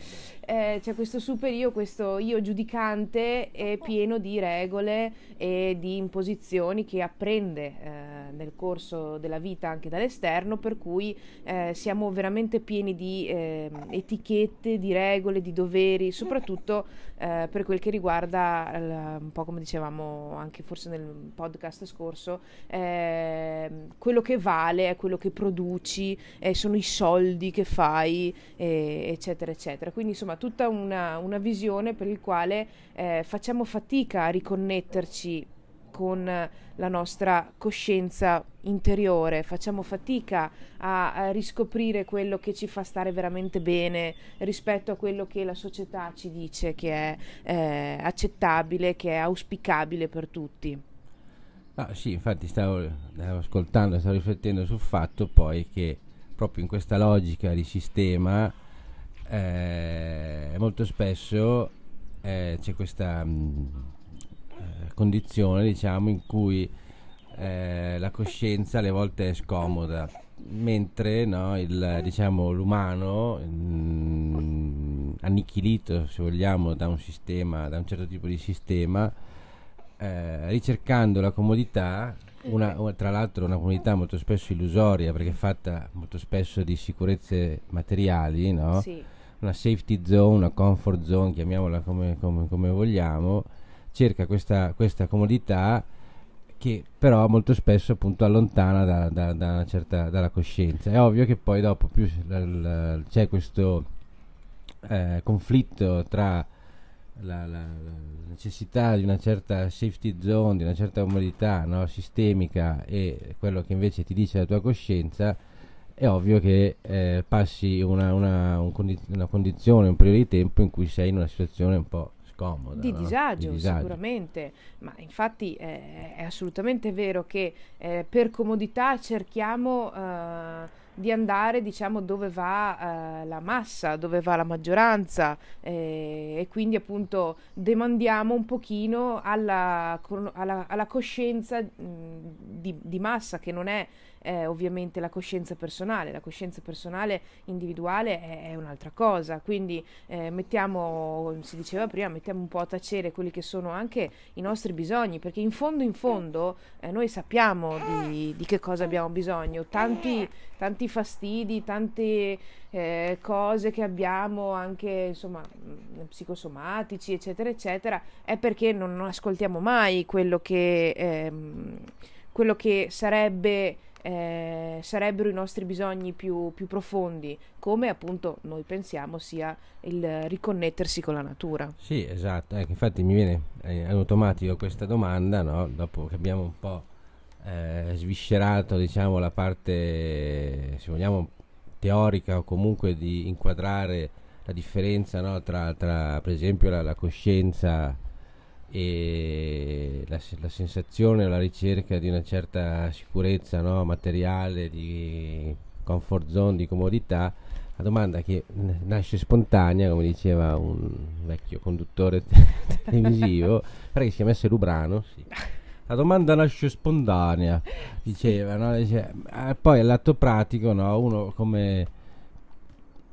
Eh, c'è questo superio, questo io giudicante e pieno di regole e di imposizioni che apprende eh, nel corso della vita anche dall'esterno, per cui eh, siamo veramente pieni di ehm, etichette, di regole, di doveri, soprattutto eh, per quel che riguarda, un po' come dicevamo anche forse nel podcast scorso, ehm, quello che va vale, è quello che produci, eh, sono i soldi che fai, eh, eccetera, eccetera. Quindi insomma tutta una, una visione per il quale eh, facciamo fatica a riconnetterci con la nostra coscienza interiore, facciamo fatica a, a, riscoprire quello che ci fa stare veramente bene rispetto a quello che la società ci dice che è eh, accettabile, che è auspicabile per tutti. Ah, sì, infatti stavo, stavo ascoltando, stavo riflettendo sul fatto poi che proprio in questa logica di sistema eh, molto spesso eh, c'è questa mh, mm, eh, condizione diciamo in cui eh, la coscienza alle volte è scomoda mentre no, il, diciamo, l'umano mh, mm, annichilito se vogliamo da un sistema da un certo tipo di sistema eh, ricercando la comodità, una, tra l'altro una comodità molto spesso illusoria perché è fatta molto spesso di sicurezze materiali, no? sì. una safety zone, una comfort zone, chiamiamola come, come, come vogliamo, cerca questa, questa, comodità che però molto spesso appunto allontana da, da, da certa, dalla coscienza. È ovvio che poi dopo più l, l, c'è questo eh, conflitto tra la, la, la, necessità di una certa safety zone, di una certa comodità no? sistemica e quello che invece ti dice la tua coscienza, è ovvio che eh, passi una, una, un condi- una, condizione, un periodo di tempo in cui sei in una situazione un po' scomoda. Di, no? disagio, di disagio, sicuramente, ma infatti eh, è assolutamente vero che eh, per comodità cerchiamo eh, di andare diciamo dove va eh, la massa, dove va la maggioranza eh, e quindi appunto demandiamo un pochino alla, alla, alla coscienza mh, di, di, massa che non è eh, ovviamente la coscienza personale. La coscienza personale individuale è, è un'altra cosa, quindi eh, mettiamo, si diceva prima, mettiamo un po' a tacere quelli che sono anche i nostri bisogni, perché in fondo in fondo eh, noi sappiamo di, di, che cosa abbiamo bisogno, tanti, tanti fastidi, tante eh, cose che abbiamo anche insomma psicosomatici eccetera eccetera è perché non, non ascoltiamo mai quello che, ehm, quello che sarebbe eh, sarebbero i nostri bisogni più, più, profondi, come appunto noi pensiamo sia il riconnettersi con la natura. Sì, esatto, eh, infatti mi viene eh, in automatico questa domanda, no? dopo che abbiamo un po' eh, sviscerato diciamo, la parte, se vogliamo, teorica o comunque di inquadrare la differenza no? tra, tra, per esempio la, la coscienza e la, la, sensazione o la ricerca di una certa sicurezza no? materiale, di comfort zone, di comodità, la domanda che nasce spontanea, come diceva un vecchio conduttore televisivo, pare che si chiamasse Lubrano, sì. La domanda nasce spontanea, diceva, no? Dice, eh, poi all'atto pratico, no? uno come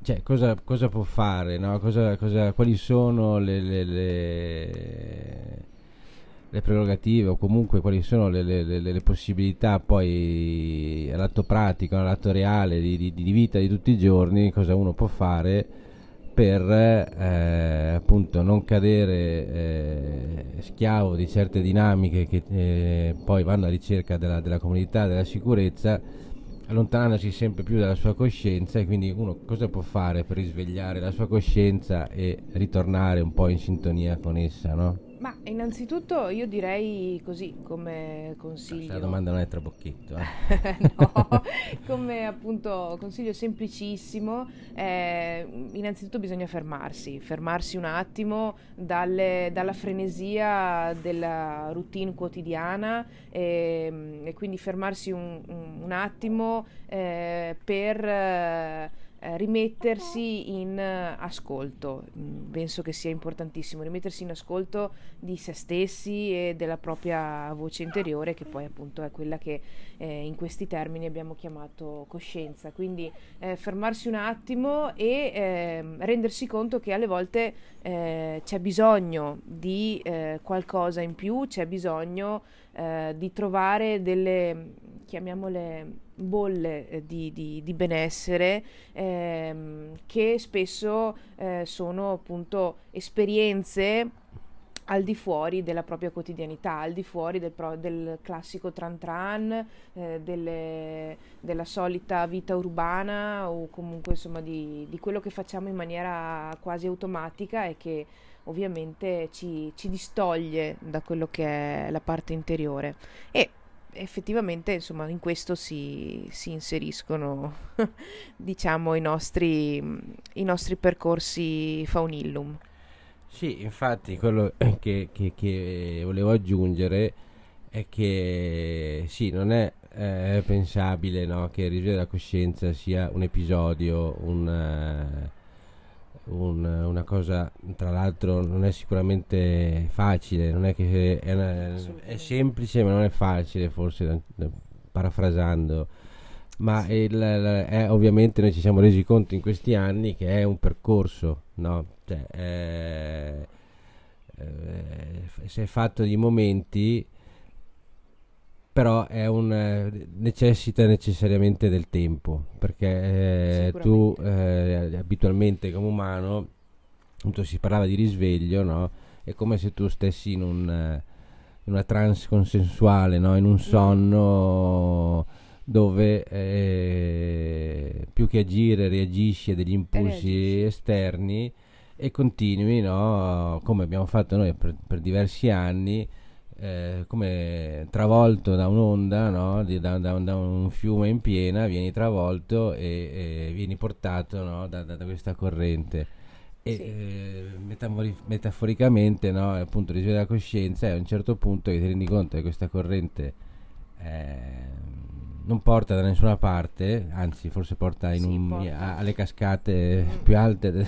cioè, cosa, cosa, può fare? No? Cosa, cosa, quali sono le, le, le, le, prerogative o comunque quali sono le, possibilità poi all'atto pratico, all'atto reale di, di, di, vita di tutti i giorni, cosa uno può fare per eh, appunto non cadere eh, schiavo di certe dinamiche che eh, poi vanno a ricerca della, della comunità, della sicurezza allontanandosi sempre più dalla sua coscienza e quindi uno cosa può fare per risvegliare la sua coscienza e ritornare un po' in sintonia con essa, no? Ma innanzitutto io direi così come consiglio. La domanda non è trabocchetto. Eh? no, come appunto consiglio semplicissimo. Eh, innanzitutto bisogna fermarsi, fermarsi un attimo dalle, dalla frenesia della routine quotidiana e, ehm, e quindi fermarsi un, un, attimo eh, per rimettersi in uh, ascolto, mm, penso che sia importantissimo, rimettersi in ascolto di se stessi e della propria voce interiore che poi appunto è quella che eh, in questi termini abbiamo chiamato coscienza, quindi eh, fermarsi un attimo e ehm, rendersi conto che alle volte eh, c'è bisogno di eh, qualcosa in più, c'è bisogno di trovare delle, chiamiamole bolle eh, di, di, di, benessere ehm, che spesso eh, sono appunto esperienze al di fuori della propria quotidianità, al di fuori del, pro, del classico tran tran, eh, delle, della solita vita urbana o comunque insomma di, di, quello che facciamo in maniera quasi automatica e che ovviamente ci, ci distoglie da quello che è la parte interiore. E effettivamente insomma in questo si, si inseriscono diciamo i nostri, i nostri percorsi faunillum sì infatti quello che, che, che volevo aggiungere è che sì non è eh, pensabile no, che il risveglio della coscienza sia un episodio un uh, un, una cosa, tra l'altro non è sicuramente facile, non è che è, una, è semplice ma non è facile forse, parafrasando, ma il, è, ovviamente noi ci siamo resi conto in questi anni che è un percorso, no? Cioè, è, è, si è fatto di momenti però un, eh, necessita necessariamente del tempo perché eh, tu eh, abitualmente come umano appunto si parlava di risveglio no? è come se tu stessi in, un, eh, in una trance consensuale no? in un mm. sonno dove eh, più che agire reagisci a degli impulsi esterni e continui no? come abbiamo fatto noi per, per diversi anni eh, come travolto da un'onda, no? Di, da, da, da, un fiume in piena, vieni travolto e, e vieni portato no? da, da, questa corrente. E sì. eh, metafori- metaforicamente, no? appunto, risveglio della coscienza e a un certo punto ti rendi conto che questa corrente eh, non porta da nessuna parte, anzi, forse porta sì, un, a, alle cascate mm. più alte. De-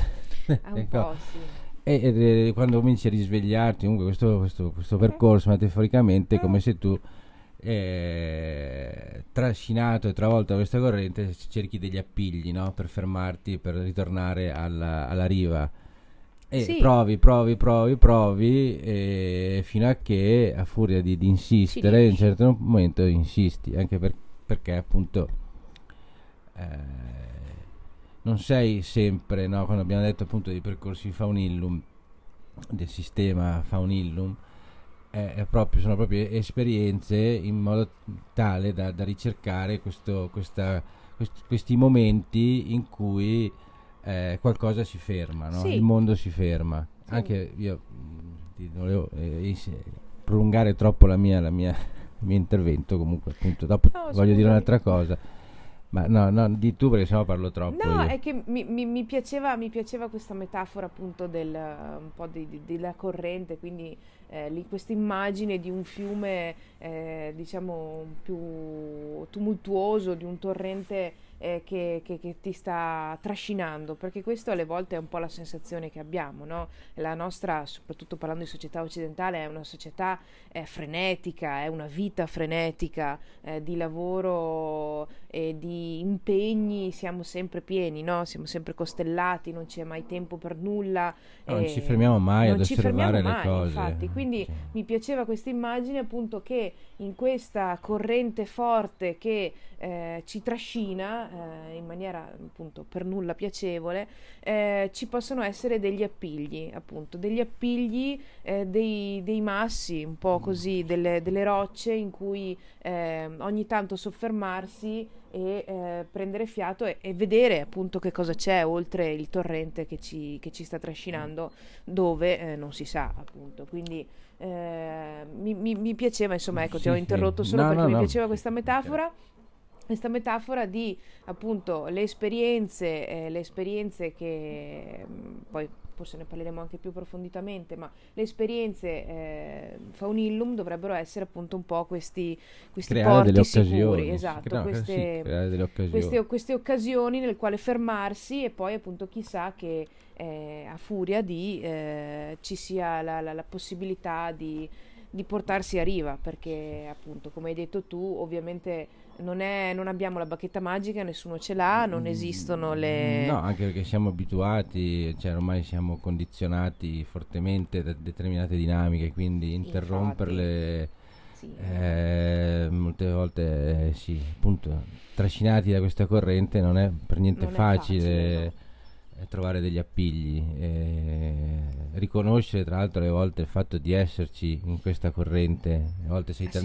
un po', sì e, e, quando cominci a risvegliarti, comunque questo, questo, questo percorso metaforicamente è come se tu eh, trascinato e travolto da questa corrente cerchi degli appigli no? per fermarti, per ritornare alla, alla riva. E Sì. provi, provi, provi, provi, e fino a che a furia di, di insistere, in un certo momento insisti, anche per- perché appunto eh, non sei sempre, no? quando abbiamo detto appunto dei percorsi faunillum, del sistema faunillum, è- è proprio- sono proprio esperienze in modo tale da, da ricercare questo- questa- quest- questi momenti in cui eh, qualcosa si ferma, no? Sì. il mondo si ferma. Sì. Anche io mh, ti volevo eh, prolungare troppo la mia, la mia- il mio intervento, comunque appunto dopo No, voglio dire un'altra cosa. Ma no, no, di tu perché sennò parlo troppo. No, io. è che mi, mi- mi piaceva, mi piaceva questa metafora appunto del, un po' di- di- della corrente, quindi eh, questa immagine di un fiume eh, diciamo più tumultuoso, di un torrente eh, che, che- che ti sta trascinando, perché questo alle volte è un po' la sensazione che abbiamo, no? La nostra, soprattutto parlando di società occidentale, è una società eh, frenetica, è una vita frenetica eh, di lavoro e di impegni, siamo sempre pieni, no? Siamo sempre costellati, non c'è mai tempo per nulla. No, non ci fermiamo mai ad osservare fermiamo le mai, cose. infatti, quindi Sì. mi piaceva questa immagine appunto che in questa corrente forte che eh, ci trascina eh, in maniera appunto per nulla piacevole, eh, ci possono essere degli appigli, appunto, degli appigli, eh, dei, dei massi, un po' così, delle, delle rocce in cui eh, ogni tanto soffermarsi e eh, prendere fiato e, e vedere appunto che cosa c'è oltre il torrente che ci, che ci sta trascinando dove eh, non si sa appunto. Quindi mi, mi- mi piaceva insomma ecco ti Sì, ho sì. interrotto solo No, perché no, mi no. piaceva questa metafora questa metafora di appunto le esperienze, eh, le esperienze che mh, poi forse ne parleremo anche più approfonditamente, ma le esperienze eh, faunillum dovrebbero essere appunto un po' questi, questi creare porti sicuri, esatto, no, queste, sì, creare delle occasioni. queste, queste occasioni nel quale fermarsi e poi appunto chissà che eh, a furia di eh, ci sia la, la- la possibilità di, di portarsi a riva perché appunto come hai detto tu ovviamente non, è, non abbiamo la bacchetta magica nessuno ce l'ha non esistono le No, anche perché siamo abituati, cioè ormai siamo condizionati fortemente da determinate dinamiche, quindi interromperle sì, eh, molte volte eh, sì, appunto, trascinati da questa corrente non è per niente Non facile, facile, eh, trovare degli appigli, eh, riconoscere tra l'altro alle volte il fatto di esserci in questa corrente, a volte sei Ah, sì.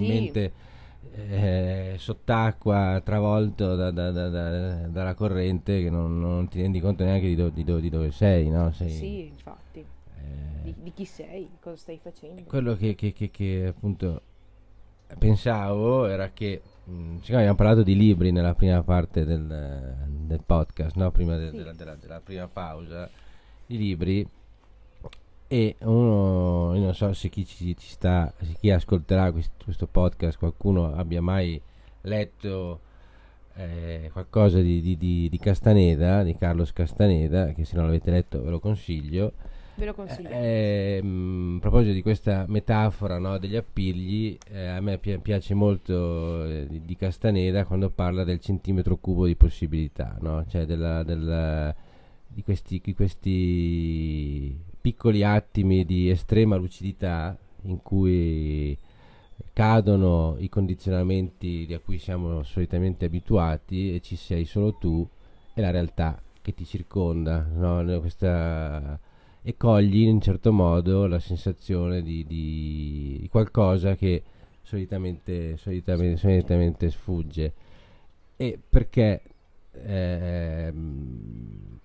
Eh, sott'acqua, travolto da- da- da- da- dalla corrente che non, non ti rendi conto neanche di, do- di do- di dove sei, no? Sei, sì infatti eh, di, di chi sei cosa stai facendo quello che, che- che- che, appunto pensavo era che mh, siccome abbiamo parlato di libri nella prima parte del, del podcast, no? prima de- Sì. della, della- della prima pausa, i libri e uno, io non so se chi ci, ci sta, se chi ascolterà quest- questo podcast, qualcuno abbia mai letto eh, qualcosa di, di- di- di Castaneda, di Carlos Castaneda, che se non l'avete letto ve lo consiglio. ve lo consiglio Eh, mm, a proposito di questa metafora no, degli appigli, eh, a me pi- piace molto eh, di, Castaneda quando parla del centimetro cubo di possibilità, no? cioè della- della- di, questi, di questi piccoli attimi di estrema lucidità in cui cadono i condizionamenti a cui siamo solitamente abituati e ci sei solo tu e la realtà che ti circonda, no? Questa- e cogli in un certo modo la sensazione di, di- di qualcosa che solitamente, solitamente, solitamente sfugge. E perché ehm,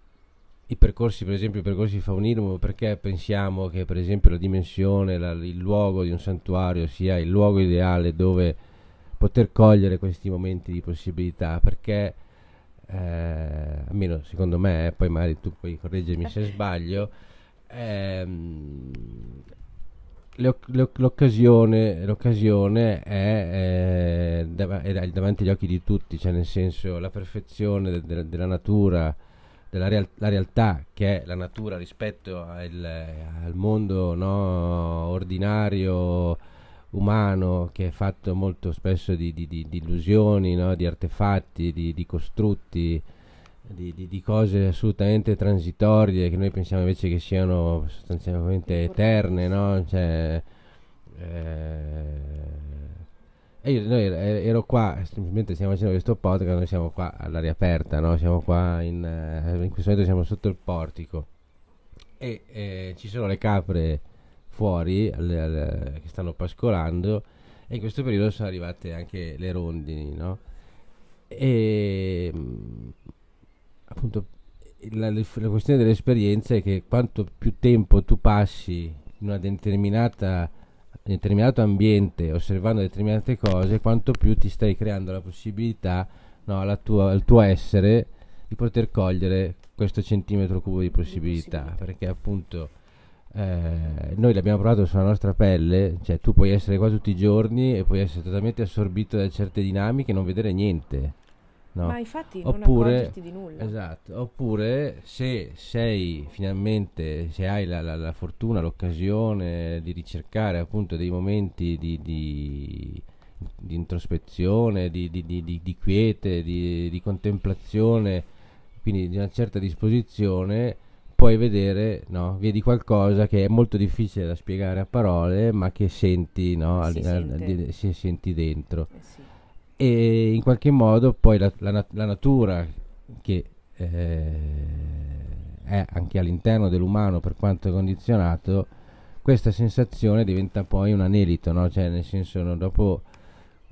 i percorsi, per esempio, i percorsi faunilum, perché pensiamo che, per esempio, la dimensione, la- il luogo di un santuario sia il luogo ideale dove poter cogliere questi momenti di possibilità? Perché, eh, almeno secondo me, eh, poi magari tu puoi correggermi se sbaglio, ehm, l'occasione, l'occasione è, eh, dav- è davanti agli occhi di tutti, cioè nel senso la perfezione de- de- della natura, della real- la realtà che è la natura rispetto al, al mondo no, ordinario, umano che è fatto molto spesso di, di, di, di illusioni, no? di artefatti, di, costrutti, di, cose assolutamente transitorie che noi pensiamo invece che siano sostanzialmente eterne, no? Cioè, eh, io noi, ero qua, semplicemente stiamo facendo questo podcast, noi siamo qua all'aria aperta, no? siamo qua in, in questo momento siamo sotto il portico e eh, ci sono le capre fuori alle, alle, che stanno pascolando e in questo periodo sono arrivate anche le rondini, no? E mm, appunto la, la questione dell'esperienza è che quanto più tempo tu passi in una determinata in determinato ambiente osservando determinate cose, quanto più ti stai creando la possibilità no, tua, al tuo essere di poter cogliere questo centimetro cubo di possibilità, possibilità. perché appunto eh, noi l'abbiamo provato sulla nostra pelle, cioè tu puoi essere qua tutti i giorni e puoi essere totalmente assorbito da certe dinamiche e non vedere niente. No? Ma infatti oppure, non di nulla. Esatto, oppure se sei finalmente, se hai la, la, la fortuna, l'occasione di ricercare appunto dei momenti di, di, di introspezione, di, di quiete, di contemplazione, quindi di una certa disposizione, puoi vedere, no, vedi qualcosa che è molto difficile da spiegare a parole, ma che senti, no, si, al, senti dentro. Eh sì. E in qualche modo poi la, la, la natura, che eh, è anche all'interno dell'umano per quanto condizionato, questa sensazione diventa poi un anelito, no? Cioè, nel senso, no, dopo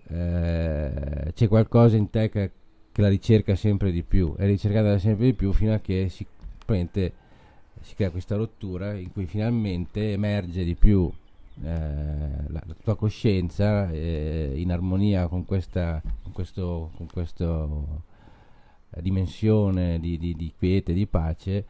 eh, c'è qualcosa in te che, che, la ricerca sempre di più, è ricercata sempre di più fino a che si, si crea questa rottura in cui finalmente emerge di più la, la, tua coscienza eh, in armonia con questa con questo, con questo eh, dimensione di, di, di, quiete, di pace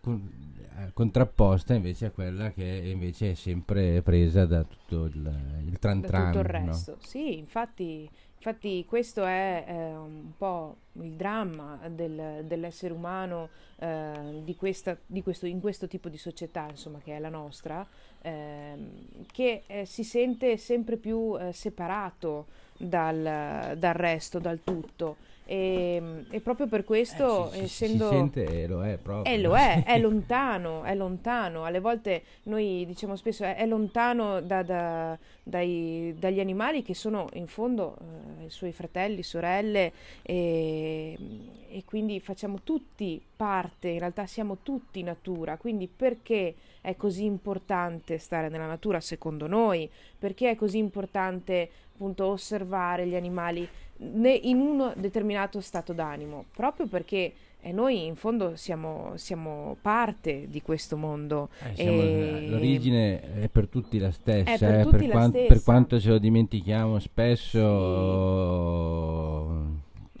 con, eh, contrapposta invece a quella che invece è sempre presa da tutto il, il tran tran da tutto il resto no? sì infatti Infatti questo è eh, un po' il dramma del, dell'essere umano eh, di questa, di questo, in questo tipo di società, insomma, che è la nostra, eh, che eh, si sente sempre più eh, separato dal, dal resto, dal tutto e, e proprio per questo, eh, si, essendo... Si sente e lo è proprio. E lo è, è lontano, è lontano. Alle volte noi diciamo spesso è, è lontano da, da, dai, dagli animali che sono in fondo eh, i suoi fratelli, sorelle e, e quindi facciamo tutti parte, in realtà siamo tutti natura, quindi perché è così importante stare nella natura secondo noi? Perché è così importante appunto osservare gli animali in un determinato stato d'animo, proprio perché eh, noi in fondo siamo, siamo, parte di questo mondo. Eh, e... L'origine è per tutti la stessa, per, eh, per, la quant- stessa. per, quanto ce lo dimentichiamo spesso. Sì.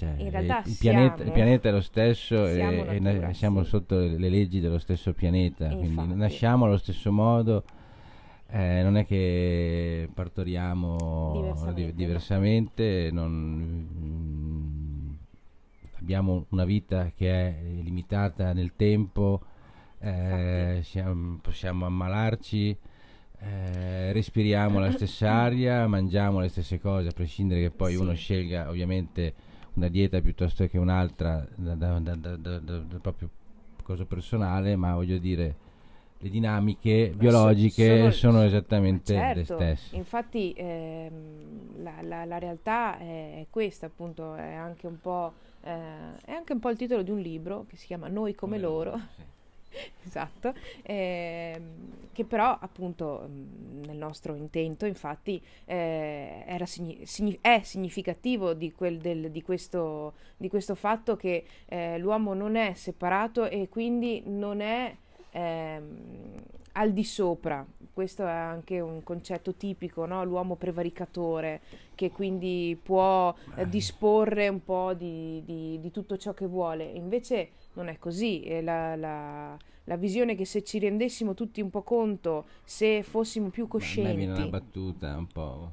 Cioè, il, pianeta, il, pianeta, è lo stesso e, natura, e siamo sì. sotto le leggi dello stesso pianeta, Infatti. quindi nasciamo allo stesso modo eh, non è che partoriamo diversamente, diversamente non, mm, abbiamo una vita che è limitata nel tempo, eh, siamo, possiamo ammalarci, eh, respiriamo la stessa aria, mangiamo le stesse cose, a prescindere che poi sì. uno scelga ovviamente una dieta piuttosto che un'altra da, da, da, da proprio cosa personale, ma voglio dire le dinamiche biologiche sono, sono esattamente certo, le stesse. Infatti ehm, la, la, la, realtà è, questa, appunto, è anche, eh, è anche, un po', il titolo di un libro che si chiama Noi come, come loro. loro sì. esatto, eh, che però appunto nel nostro intento infatti eh, era signi- signi- è significativo di, del, di, questo, di questo fatto che eh, l'uomo non è separato e quindi non è ehm, al di sopra. Questo è anche un concetto tipico, no? l'uomo prevaricatore che quindi può eh, disporre un po' di, di, di, tutto ciò che vuole. Invece non è così. È la, la, la, visione che se ci rendessimo tutti un po' conto, se fossimo più coscienti... Ma viene una battuta un po'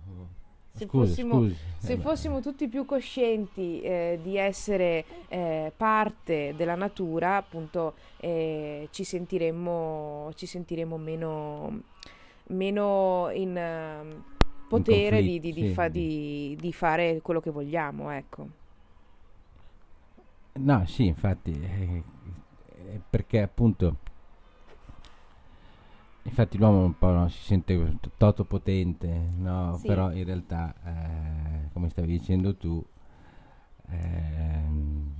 se, scusi, fossimo, scusi. se eh, fossimo tutti più coscienti eh, di essere eh, parte della natura, appunto eh, ci sentiremmo, ci sentiremmo meno, meno in, potere di, di, sì. fa, di, fare quello che vogliamo, ecco. No, sì, infatti, eh, eh, perché appunto, infatti l'uomo un po' no, si sente totopotente, no? Sì. però in realtà, eh, come stavi dicendo tu, ehm,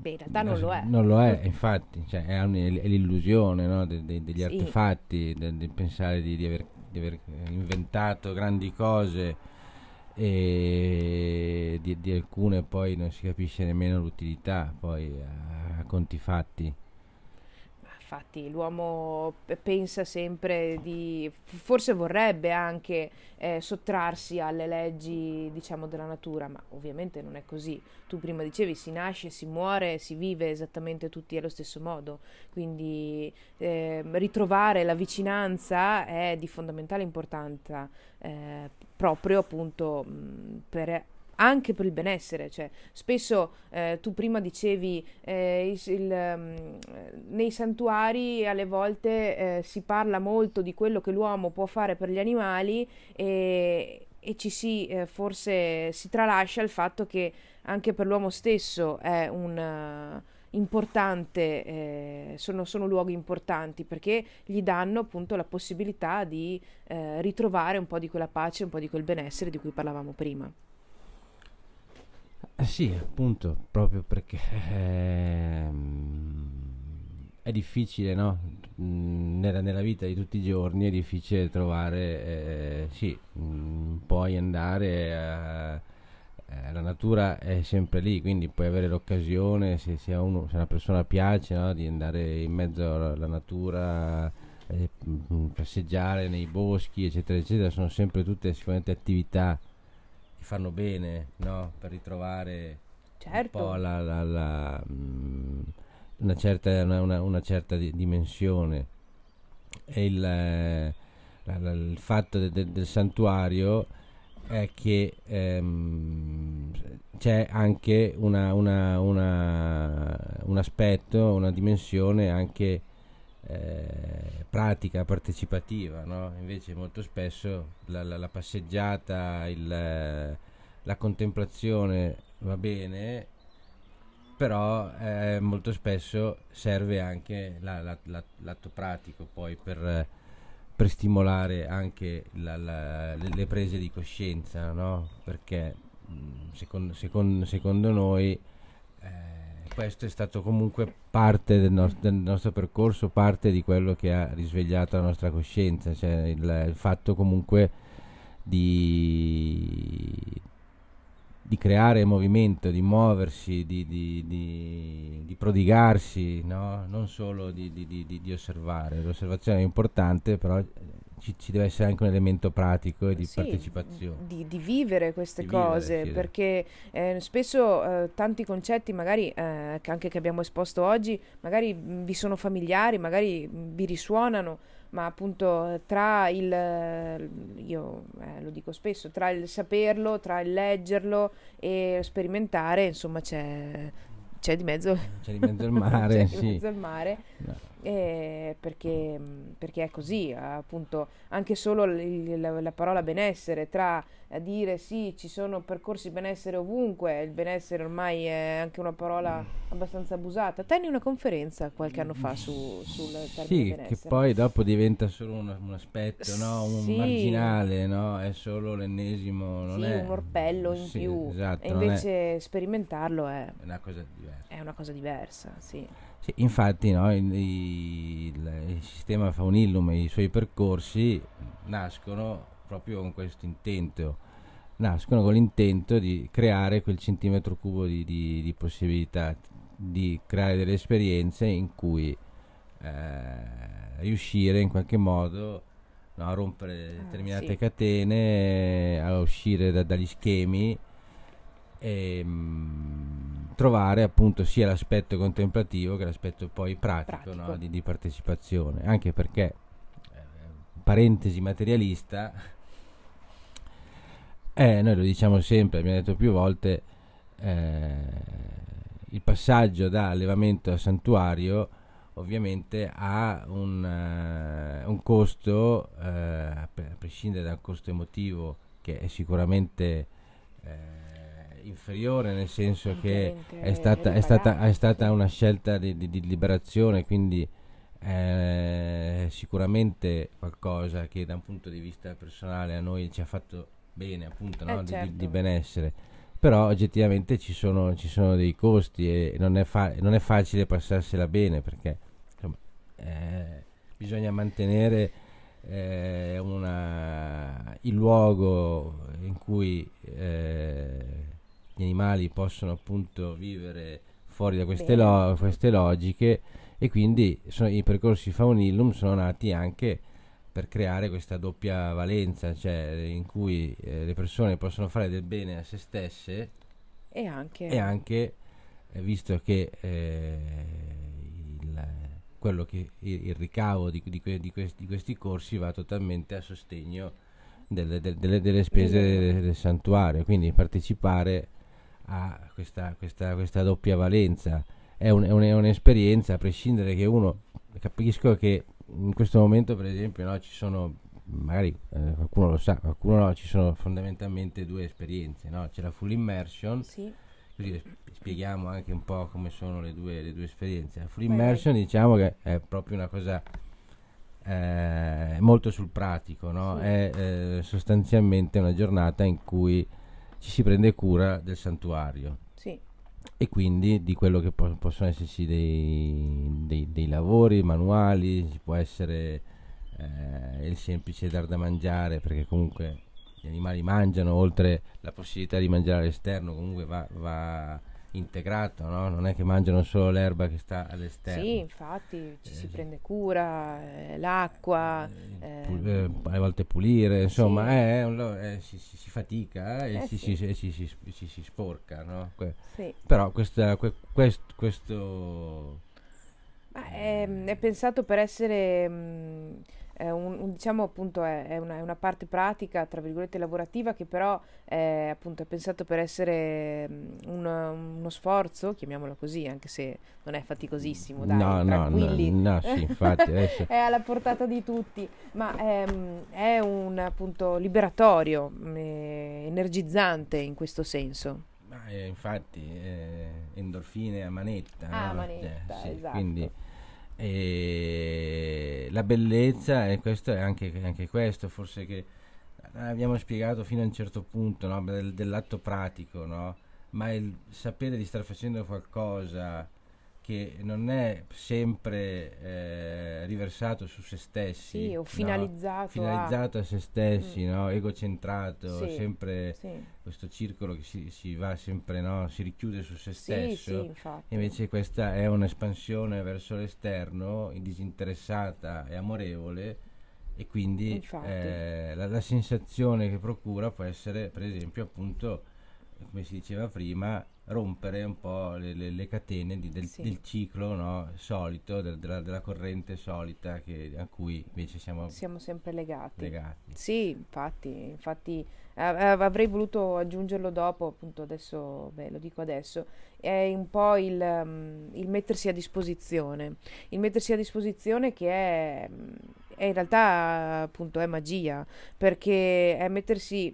Beh, in realtà non lo è. Non lo è, infatti, cioè, è, un, è, l'illusione no? de, de, degli sì. artefatti, di pensare di, di, aver, di, aver, inventato grandi cose e di, di, alcune poi non si capisce nemmeno l'utilità, poi a, a conti fatti. Infatti l'uomo pensa sempre di, forse vorrebbe anche eh, sottrarsi alle leggi, diciamo, della natura, ma ovviamente non è così. Tu prima dicevi si nasce, si muore, si vive esattamente tutti allo stesso modo, quindi eh, ritrovare la vicinanza è di fondamentale importanza eh, proprio appunto mh, per anche per il benessere. Cioè, spesso eh, tu prima dicevi eh, il, il, um, nei santuari alle volte eh, si parla molto di quello che l'uomo può fare per gli animali e, e ci si eh, forse si tralascia il fatto che anche per l'uomo stesso è un uh, importante, eh, sono, sono, luoghi importanti perché gli danno appunto la possibilità di eh, ritrovare un po' di quella pace, un po' di quel benessere di cui parlavamo prima. Eh sì, appunto, proprio perché ehm, è difficile, no? Mm, nella, nella, vita di tutti i giorni è difficile trovare, eh, sì, mm, puoi andare a, eh, la natura è sempre lì, quindi puoi avere l'occasione, se, se, uno, se una persona piace, no? di andare in mezzo alla natura, eh, mm, passeggiare nei boschi, eccetera, eccetera, sono sempre tutte sicuramente attività ti fanno bene, no? Per ritrovare certo. un po' la, la, la, mh, mm, una certa, una, una certa di, dimensione. E il, eh, il fatto de, de, del santuario è che ehm, c'è anche una, una, una, un aspetto, una dimensione anche eh, pratica, partecipativa, no? invece molto spesso la, la, la passeggiata, il, la contemplazione va bene, però eh, molto spesso serve anche la, l'atto pratico poi per, per stimolare anche le prese di coscienza, no? perché secondo, secondo, secondo noi questo è stato comunque parte del, no- del, nostro percorso, parte di quello che ha risvegliato la nostra coscienza, cioè il, il fatto comunque di, di, creare movimento, di muoversi, di, di, di prodigarsi, no? non solo di, osservare. L'osservazione è importante, però ci, ci, deve essere anche un elemento pratico e di sì, partecipazione. Di, di, vivere queste di cose, vivere, sì, perché eh, spesso eh, tanti concetti, magari eh, che anche che abbiamo esposto oggi, magari vi sono familiari, magari vi risuonano, ma appunto tra il, io eh, lo dico spesso, tra il saperlo, tra il leggerlo e sperimentare, insomma c'è, c'è di mezzo, c'è di mezzo il mare, c'è di mezzo il mare. No eh, perché, perché, è così, appunto, anche solo il, la, la, parola benessere, tra dire sì, ci sono percorsi benessere ovunque, il benessere ormai è anche una parola abbastanza abusata. Tenni una conferenza qualche anno fa su, sul termine sì, benessere. che poi dopo diventa solo un, un aspetto, no? un sì. marginale, no? è solo l'ennesimo, non sì, è un orpello in sì, più, esatto, e invece è... sperimentarlo è, è una cosa diversa. È una cosa diversa, sì. Sì, infatti no, il, il, il, sistema Faunillum e i suoi percorsi nascono proprio con questo intento, nascono con l'intento di creare quel centimetro cubo di, di, di possibilità, di creare delle esperienze in cui eh, riuscire in qualche modo no, a rompere ah, determinate sì. catene, a uscire da, dagli schemi e mh, mm, trovare appunto sia l'aspetto contemplativo che l'aspetto poi pratico, pratico. No, di, di, partecipazione, anche perché, eh, parentesi materialista, eh, noi lo diciamo sempre, abbiamo detto più volte, eh, il passaggio da allevamento a santuario ovviamente ha un, uh, un costo, uh, a prescindere dal costo emotivo, che è sicuramente uh, inferiore, nel senso che è stata, è, stata, è stata, una scelta di, di, di liberazione, quindi è sicuramente qualcosa che da un punto di vista personale a noi ci ha fatto bene, appunto, no? eh certo. di, di benessere però oggettivamente ci sono, ci sono, dei costi e non è, fa- non è facile passarsela bene perché eh, bisogna mantenere eh, una, il luogo in cui eh, gli animali possono appunto vivere fuori da queste, lo- queste logiche e quindi sono, i percorsi faunillum sono nati anche per creare questa doppia valenza, cioè in cui eh, le persone possono fare del bene a se stesse e anche, e anche eh, visto che eh, quello che il, il ricavo di, di, di, questi, di, questi, corsi va totalmente a sostegno delle, delle, delle spese del, del, santuario, quindi partecipare a questa, questa, questa doppia valenza è, un, è, un, è, un'esperienza, a prescindere che uno capisco che in questo momento per esempio no, ci sono magari eh, qualcuno lo sa, qualcuno no, ci sono fondamentalmente due esperienze, no? c'è la full immersion sì così spieghiamo anche un po' come sono le due, le due esperienze. La full immersion diciamo che è proprio una cosa eh, molto sul pratico, no? sì. è eh, sostanzialmente una giornata in cui ci si prende cura del santuario. Sì. E quindi di quello che po- possono esserci dei, dei, dei, lavori manuali, ci può essere eh, il semplice dar da mangiare, perché comunque gli animali mangiano, oltre la possibilità di mangiare all'esterno, comunque va, va integrato, no? non è che mangiano solo l'erba che sta all'esterno. Sì, infatti ci eh, si prende cura, eh, l'acqua, eh, eh, ehm, a volte pulire, insomma, sì. Eh, eh, si, si, si, fatica e si, sì. si, sporca. No? Que- sì. Però questa, que- quest- questo... È, è, pensato per essere... Mh, mm, è un, diciamo appunto è, è, una, è, una, parte pratica, tra virgolette lavorativa, che però è, appunto, è pensato per essere mm, un, uno sforzo, chiamiamolo così, anche se non è faticosissimo, dai, no, tranquilli. No, no, no sì, infatti. è alla portata di tutti, ma è, un appunto liberatorio, eh, energizzante in questo senso. Eh, infatti, eh, endorfine a manetta. Ah, no? manetta, eh, sì, esatto. Quindi, e la bellezza, e questo è anche, anche questo, forse che abbiamo spiegato fino a un certo punto no? Del, dell'atto pratico, no? ma il sapere di stare facendo qualcosa che non è sempre eh, riversato su se stessi sì, o finalizzato, no? finalizzato a... a, se stessi, mm. no? egocentrato, sì, sempre sì. questo circolo che si, si va sempre, no? si richiude su se stesso. Invece questa è un'espansione verso l'esterno, disinteressata e amorevole e quindi eh, la, la sensazione che procura può essere per esempio appunto come si diceva prima rompere un po' le, le, le catene di, del, sì. del, ciclo no, solito, del, della, della, corrente solita che, a cui invece siamo, siamo sempre legati. legati. Sì, infatti, infatti eh, avrei voluto aggiungerlo dopo, appunto adesso, beh, lo dico adesso, è un po' il, um, il mettersi a disposizione, il mettersi a disposizione che è, è in realtà appunto è magia, perché è mettersi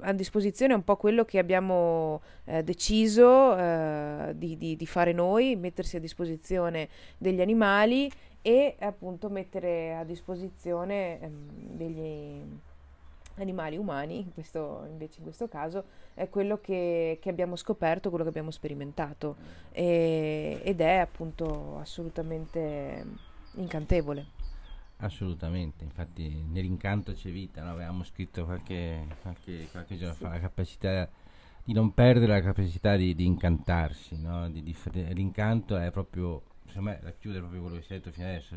a disposizione un po' quello che abbiamo eh, deciso eh, di, di, di, fare noi, mettersi a disposizione degli animali e appunto mettere a disposizione ehm, degli animali umani, in questo, invece in questo caso, è quello che, che abbiamo scoperto, quello che abbiamo sperimentato e, ed è appunto assolutamente incantevole. Assolutamente, infatti nell'incanto c'è vita, no? avevamo scritto qualche, qualche, qualche giorno sì. fa la capacità di non perdere la capacità di, di incantarsi, no? di, di, l'incanto è proprio, secondo me racchiude proprio quello che si è detto fino adesso,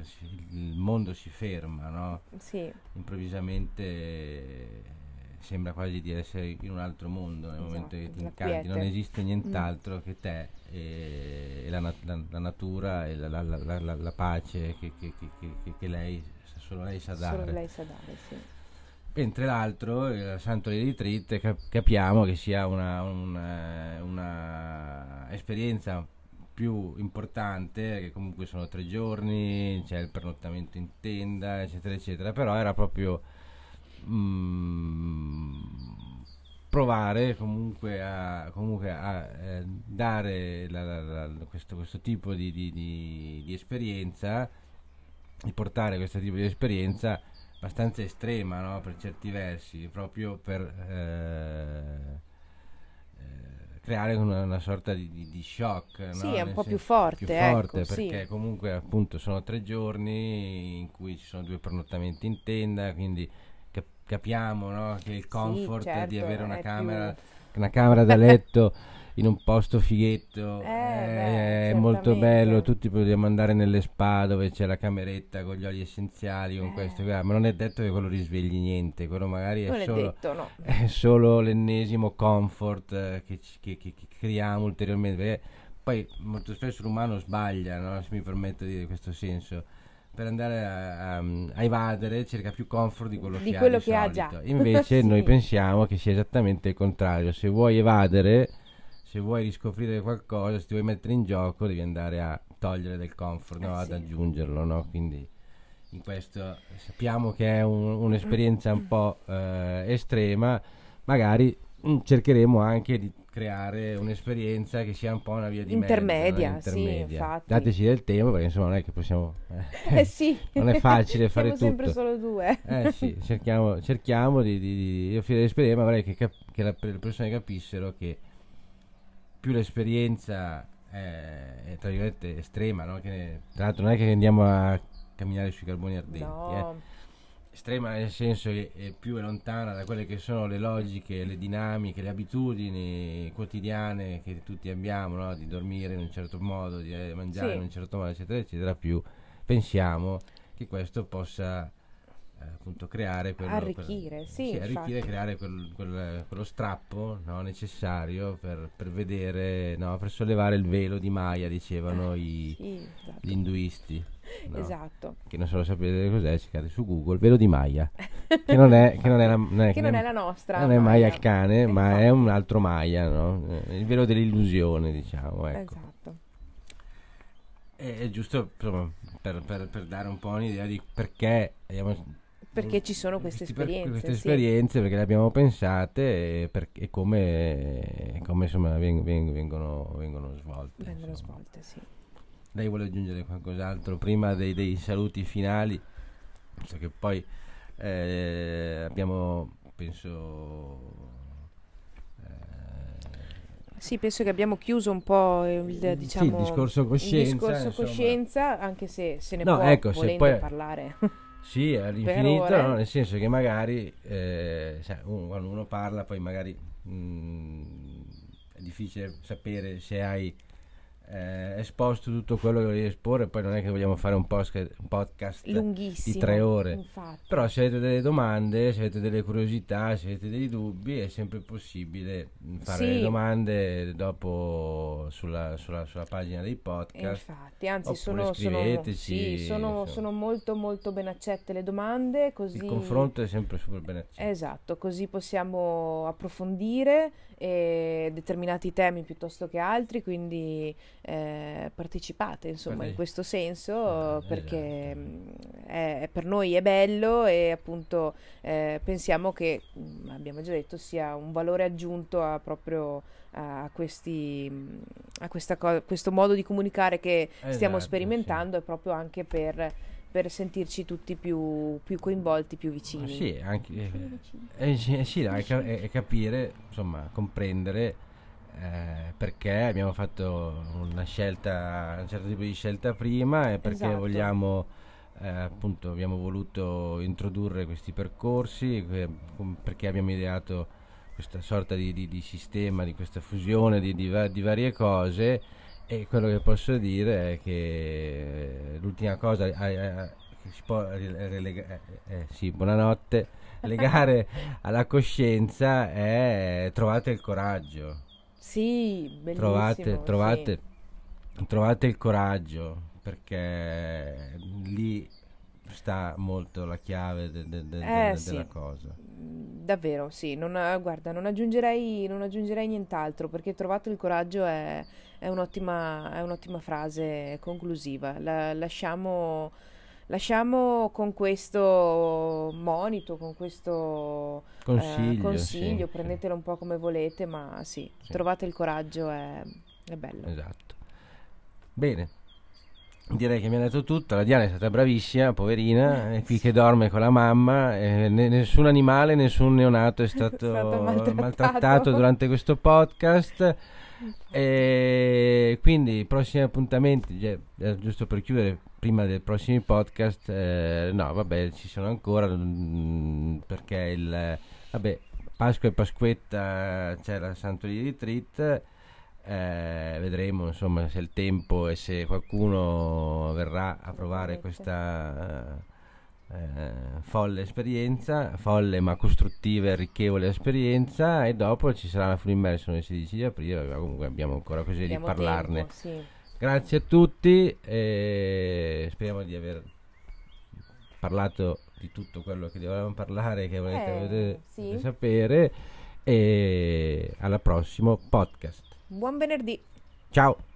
il mondo si ferma, no? sì. improvvisamente sembra quasi di essere in un altro mondo nel esatto, momento che ti incanti, non esiste nient'altro mm. che te e, e la, la, la, natura e la, la pace che, che, che, che, lei, solo lei sa dare. Solo lei sa dare, sì. Mentre l'altro, il Santo Retreat, cap- capiamo che sia una, una, una esperienza più importante, che comunque sono tre giorni, c'è il pernottamento in tenda, eccetera, eccetera, però era proprio mm, provare comunque a, comunque a eh, dare la, la, la, questo, questo, tipo di, di, di, di, esperienza, di portare questo tipo di esperienza abbastanza estrema no? per certi versi, proprio per... Eh, creare una, una sorta di, di, shock. Sì, no? è un Nel po' più forte. Più forte ecco, perché sì. comunque appunto sono tre giorni in cui ci sono due pernottamenti in tenda, quindi capiamo no? che il comfort sì, certo, di avere una camera, più... una camera da letto in un posto fighetto eh, è, beh, molto bello tutti vogliamo andare nelle spa dove c'è la cameretta con gli oli essenziali con eh. questo ma non è detto che quello risvegli niente quello magari è solo, è, detto, no. è solo l'ennesimo comfort eh, che, che, che, che, creiamo ulteriormente perché poi molto spesso l'umano sbaglia no? se mi permetto di dire questo senso per andare a, a, a, evadere cerca più comfort di quello di che quello ha di che ha già invece sì. noi pensiamo che sia esattamente il contrario se vuoi evadere se vuoi riscoprire qualcosa, se ti vuoi mettere in gioco, devi andare a togliere del comfort, no? eh ad sì. aggiungerlo. No? Quindi in questo sappiamo che è un, un'esperienza un po' eh, estrema, magari cercheremo anche di creare un'esperienza che sia un po' una via di intermedia, mezzo, no? intermedia. Sì. Dateci del tempo perché insomma non è che possiamo eh, sì. non è facile fare Siamo tutto sempre solo due eh sì cerchiamo, cerchiamo di, di, di offrire l'esperienza ma vorrei che, cap- che la, le persone capissero che più l'esperienza è, è tra virgolette estrema, no? che, tra l'altro non è che andiamo a camminare sui carboni ardenti, no. eh. Estrema nel senso che è più è lontana da quelle che sono le logiche, le dinamiche, le abitudini quotidiane che tutti abbiamo, no? di dormire in un certo modo, di eh, mangiare Sì. in un certo modo, eccetera, eccetera, più pensiamo che questo possa appunto creare quello, Arricchire, quel- sì, arricchire, infatti. creare quel- quel- quello strappo no, necessario per, per vedere, no, per sollevare il velo di Maya, dicevano i, Sì, esatto. gli induisti. no? Esatto. Che non se lo sapete cos'è, cercate su Google, velo di Maya, che non è, che non è la, non è- Che non è la nostra. non è Maya il cane, ma Infatti. è un altro Maya, no? Eh, il velo dell'illusione, diciamo. Ecco. Esatto. È, è giusto insomma, per, per- per dare un po' un'idea di perché abbiamo Perché ci sono queste questi per- esperienze. queste sì. esperienze, perché le abbiamo pensate e, per- e come, come, insomma, veng- veng- vengono, vengono svolte. Vengono insomma. svolte, sì. Lei vuole aggiungere qualcos'altro prima dei, dei saluti finali? Visto che poi eh, abbiamo, penso... eh, Sì, penso che abbiamo chiuso un po' il, Sì, il diciamo, discorso coscienza, discorso insomma. coscienza, anche se se ne No, può ecco, se volendo poi- parlare. Sì, all'infinito, no? nel senso che magari eh, quando uno parla poi magari mh, è difficile sapere se hai eh, esposto tutto quello che volevi esporre, poi non è che vogliamo fare un, posca- un podcast Lunghissimo. di tre ore. Infatti. Però se avete delle domande, se avete delle curiosità, se avete dei dubbi, è sempre possibile mh, fare Sì. le domande dopo sulla, sulla- sulla pagina dei E podcast. Infatti, anzi, sono, sono, scriveteci, sì, sono, sono molto molto ben accette le domande, così Il confronto è sempre super bene accetto. Esatto, così possiamo approfondire eh, determinati temi piuttosto che altri, quindi eh, partecipate insomma in Parteci- questo senso Eh, perché esatto. è- per noi è bello e appunto eh, pensiamo che, mh, abbiamo già detto, sia un valore aggiunto a proprio a questi mh, a questa co- questo modo di comunicare che stiamo Esatto, sperimentando è proprio anche per, per sentirci tutti più, più coinvolti, più Ma vicini. sì, anche, eh, eh, sì, eh, sì, è, è capire, insomma, comprendere eh, perché abbiamo fatto una scelta, un certo tipo di scelta prima e perché Esatto. vogliamo, eh, appunto, abbiamo voluto introdurre questi percorsi, com- perché abbiamo ideato questa sorta di, di- di sistema, di questa fusione di, di va- di varie cose e quello che posso dire è che l'ultima cosa eh, eh, che si può rile- relega- eh, eh, sì, buonanotte, legare alla coscienza è trovate il coraggio, Sì, bellissimo. trovate, sì. trovate, trovate il coraggio perché lì sta molto la chiave de- de- de- Eh, sì. della cosa. Davvero, sì, non, guarda, non aggiungerei, non aggiungerei nient'altro perché trovato il coraggio è, è, un'ottima, è un'ottima frase conclusiva. La, lasciamo, lasciamo con questo monito, con questo consiglio, eh, consiglio sì, prendetelo sì. un po' come volete, ma sì, sì. trovate il coraggio, è, è bello. Esatto. Bene, Direi che mi ha detto tutto, la Diana è stata bravissima, poverina, è qui che dorme con la mamma, eh, nessun animale, nessun neonato è stato, è stato maltrattato. maltrattato. durante questo podcast. E quindi i prossimi appuntamenti, cioè, giusto per chiudere, prima dei prossimi podcast, eh, no vabbè ci sono ancora mh, mm, perché il, vabbè, Pasqua e Pasquetta c'è la Santo di Retreat eh, vedremo insomma se il tempo e se qualcuno verrà a provare questa eh, folle esperienza, folle ma costruttiva e arricchevole esperienza e dopo ci sarà la full immersion il 16 di aprile, comunque abbiamo ancora così abbiamo di parlarne. Tempo, sì. Grazie a tutti e speriamo di aver parlato di tutto quello che dovevamo parlare che volete, eh, sì. sapere e alla prossimo podcast. Buon venerdì. Ciao.